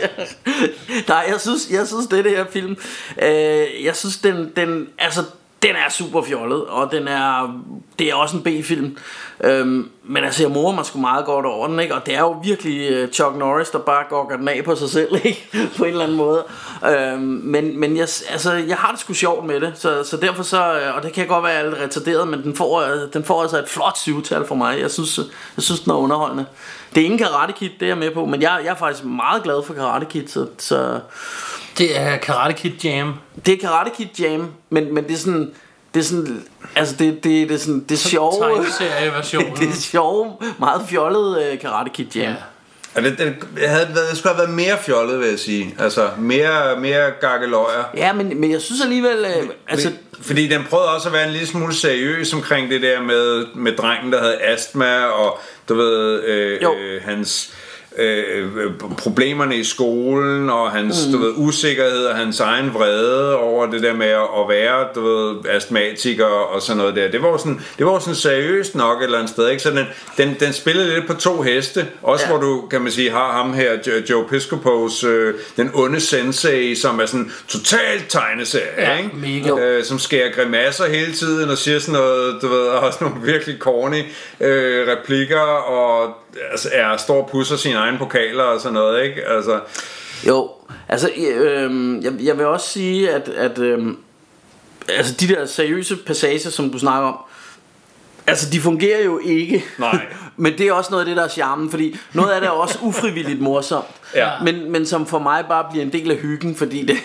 Speaker 3: [LAUGHS]
Speaker 2: Nej, jeg synes, jeg synes det her film, øh, jeg synes den, den, altså den er super fjollet, og den er, det er også en B-film. Øhm, men altså, jeg morer mig sgu meget godt over den, ikke? Og det er jo virkelig uh, Chuck Norris, der bare går den af på sig selv, [LAUGHS] ikke? på en eller anden måde. Øhm, men men jeg, altså, jeg har det sgu sjovt med det, så, så derfor så, øh, og det kan godt være alt retarderet, men den får, øh, den får altså et flot syvtal for mig. Jeg synes, jeg synes den er underholdende. Det er ingen Karate Kid, det er jeg med på, men jeg, jeg er faktisk meget glad for Karate Kid, så, så
Speaker 1: det er Karate Kid Jam.
Speaker 2: det er Karate Kid Jam, men, men det er sådan... Det er sådan, altså det, det, det er sådan, det er sjove,
Speaker 1: Tegneserieversionen. [LAUGHS]
Speaker 2: det er sjove, meget fjollede uh, Karate Kid Jam.
Speaker 3: Ja, det, det, det, havde, været- det skulle have været mere fjollet, vil jeg sige. Altså, mere, mere gakkeløjer.
Speaker 2: Ja, men, men jeg synes alligevel, uh, altså,
Speaker 3: Fordi den prøvede også at være en lille smule seriøs omkring det der med, med drengen, der havde astma, og du ved, øh, øh, hans øh, problemerne i skolen, og hans
Speaker 2: Mm.
Speaker 3: du ved, usikkerhed, og hans egen vrede over det der med at være, du ved, astmatiker og sådan noget der. Det var jo sådan, det var jo sådan seriøst nok et eller andet sted, ikke? Så den, den, den spillede lidt på to heste, også ja. hvor du, kan man sige, har ham her, Jo- Joe Piscopos, øh, den onde sensei, som er sådan totalt tegneserie,
Speaker 1: Ja,
Speaker 3: ikke?
Speaker 1: mega.
Speaker 3: øh, som skærer grimasser hele tiden og siger sådan noget, du ved, og sådan nogle virkelig corny øh, replikker og altså, er, står og pusser sine egne pokaler og sådan noget, ikke? Altså,
Speaker 2: Jo, altså øh, jeg, jeg vil også sige, at, at øh, altså de der seriøse passager, som du snakker om, Altså, de fungerer jo ikke.
Speaker 3: Nej. [LAUGHS]
Speaker 2: men det er også noget af det, der er charmen, fordi noget af det er også ufrivilligt morsomt.
Speaker 3: Ja.
Speaker 2: Men, men som for mig bare bliver en del af hyggen, fordi det,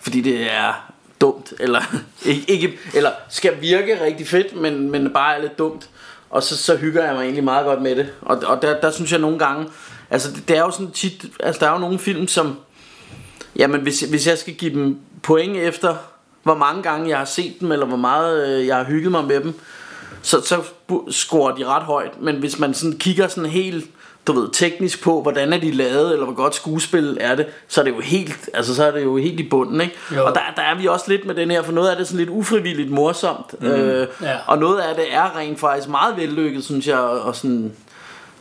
Speaker 2: fordi det er dumt, eller, [LAUGHS] ikke, ikke, eller skal virke rigtig fedt, men, men bare er lidt dumt. Og så, så hygger jeg mig egentlig meget godt med det. Og, og der, der synes jeg nogle gange, altså det, det er jo sådan tit, altså der er jo nogle film, som, jamen hvis, hvis jeg skal give dem point efter, hvor mange gange jeg har set dem, eller hvor meget øh, jeg har hygget mig med dem, så, så scorer de ret højt. Men hvis man sådan kigger sådan helt du ved, teknisk på, hvordan er de lavet, eller hvor godt skuespil er det, så er det jo helt, altså så er det jo helt i bunden, ikke?
Speaker 1: Jo.
Speaker 2: Og der, der er vi også lidt med den her, for noget af det er sådan lidt ufrivilligt morsomt,
Speaker 1: Mhm.
Speaker 2: øh,
Speaker 1: Ja.
Speaker 2: og noget af det er rent faktisk meget vellykket, synes jeg, og sådan,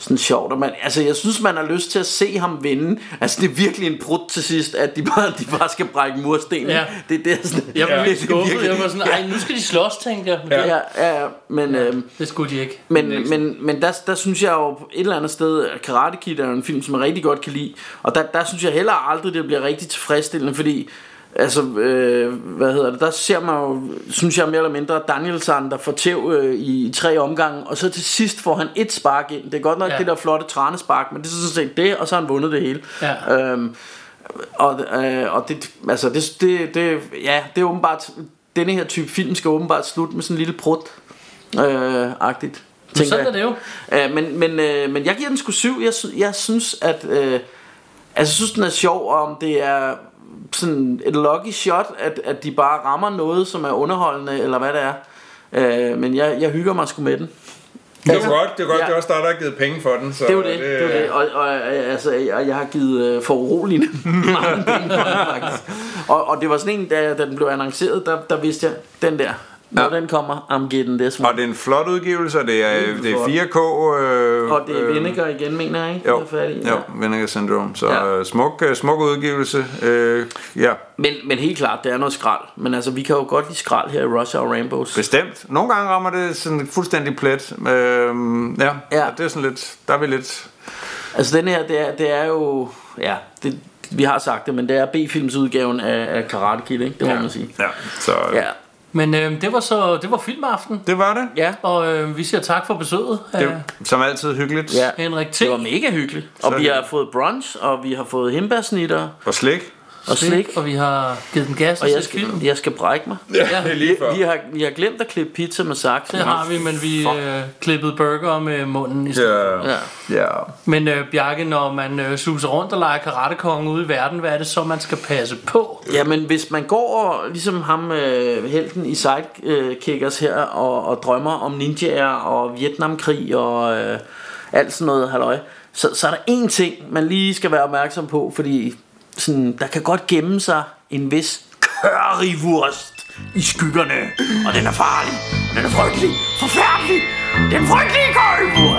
Speaker 2: sådan sjovt. Og man, altså, jeg synes, man har lyst til at se ham vinde. Altså, det er virkelig en brud til sidst, at de bare, de bare skal brække mursten.
Speaker 1: Ja.
Speaker 2: Det, det er sådan,
Speaker 1: Jeg lidt
Speaker 2: det er
Speaker 1: skuffet.
Speaker 2: virkelig-
Speaker 1: Jeg var sådan, ej, nu skal de slås, tænkte jeg. Men det-
Speaker 2: Ja, ja, ja, men, ja, øhm,
Speaker 1: det skulle de ikke.
Speaker 2: men, men, men der, der synes jeg jo et eller andet sted, at Karate Kid er en film, som jeg rigtig godt kan lide. Og der, der synes jeg heller aldrig, det bliver rigtig tilfredsstillende, fordi Altså, øh, hvad hedder det, der ser man jo, synes jeg mere eller mindre, Danielson, der får tæv øh, i, i tre omgange, og så til sidst får han et spark ind. Det er godt nok
Speaker 1: Ja.
Speaker 2: det der flotte tranespark, men det er sådan set det, og så har han vundet det hele.
Speaker 1: Ja.
Speaker 2: Øhm, og, øh, og det, altså, det, det, det, ja, det er åbenbart, denne her type film skal åbenbart slutte med sådan en lille prut, øh, agtigt.
Speaker 1: Men sådan er det jo.
Speaker 2: Øh, men, men, øh, men jeg giver den sgu syv. Jeg, jeg synes, at... Øh, altså, jeg synes, den er sjov, om det er sådan et lucky shot, at, at de bare rammer noget, som er underholdende, eller hvad det er. Øh, men jeg, jeg hygger mig sgu med den.
Speaker 3: Det er jo godt, det er godt,
Speaker 2: Ja.
Speaker 3: det er også dig, der har givet penge for den. Så
Speaker 2: Det er jo det, det, er jo det. Og, og altså, jeg, jeg har givet øh, for uroligende [LAUGHS] mange penge for den, faktisk. Og, og det var sådan en, da, da den blev annonceret, der, der vidste jeg, den der, når den kommer, I'm getting this one.
Speaker 3: Og det er en flot udgivelse, og det er, det er
Speaker 2: flot.
Speaker 3: 4K. Øh,
Speaker 2: Og det er
Speaker 3: øh,
Speaker 2: Vinegar igen, mener jeg, ikke?
Speaker 3: Jo,
Speaker 2: er i.
Speaker 3: jo Vinegar Syndrome. Så
Speaker 2: Ja.
Speaker 3: ja. smuk, øh, smuk udgivelse. Øh, ja,
Speaker 2: Men, men helt klart, det er noget skrald. Men altså, vi kan jo godt lide skrald her i Russia og Rainbows.
Speaker 3: bestemt. Nogle gange rammer det sådan fuldstændig plet. Øh, ja, ja, det er sådan lidt, der er vi lidt...
Speaker 2: Altså den her, det er, det er jo, ja, det, vi har sagt det, men det er B-films udgaven af, af Karate Kid, ikke? Det må
Speaker 1: Ja.
Speaker 2: man sige.
Speaker 3: Ja, så...
Speaker 2: Ja.
Speaker 1: Men øh, det var så det var filmaften.
Speaker 3: Det var det.
Speaker 2: Ja.
Speaker 1: Og øh, vi siger tak for besøget.
Speaker 3: Det,
Speaker 1: af
Speaker 3: som altid hyggeligt.
Speaker 2: Ja.
Speaker 1: Henrik T.
Speaker 2: Det var mega hyggeligt. Og
Speaker 3: Så
Speaker 2: vi har fået brunch, og vi har fået hindbærsnitter
Speaker 3: Og slik.
Speaker 2: Og slik.
Speaker 1: Og vi har givet den gas og,
Speaker 2: Og jeg skal,
Speaker 1: film.
Speaker 2: jeg skal brække mig.
Speaker 3: Ja, er lige før.
Speaker 2: Vi har, vi har glemt at klippe pizza med saks.
Speaker 1: Det har vi, men vi øh, klippede burger med munden i stedet. for.
Speaker 3: Ja,
Speaker 2: Ja.
Speaker 3: ja.
Speaker 1: Men øh, Bjarke, når man øh, suser rundt og leger karatekongen ude i verden, hvad er det så, man skal passe på?
Speaker 2: Jamen hvis man går og, ligesom ham øh, helten i Sidekickers her og, og drømmer om ninjaer og Vietnamkrig og øh, alt sådan noget halløj, så, så er der en ting man lige skal være opmærksom på, fordi sådan, der kan godt gemme sig en vis currywurst i skyggerne, og den er farlig, og den er frygtelig, forfærdelig, den frygtelige currywurst.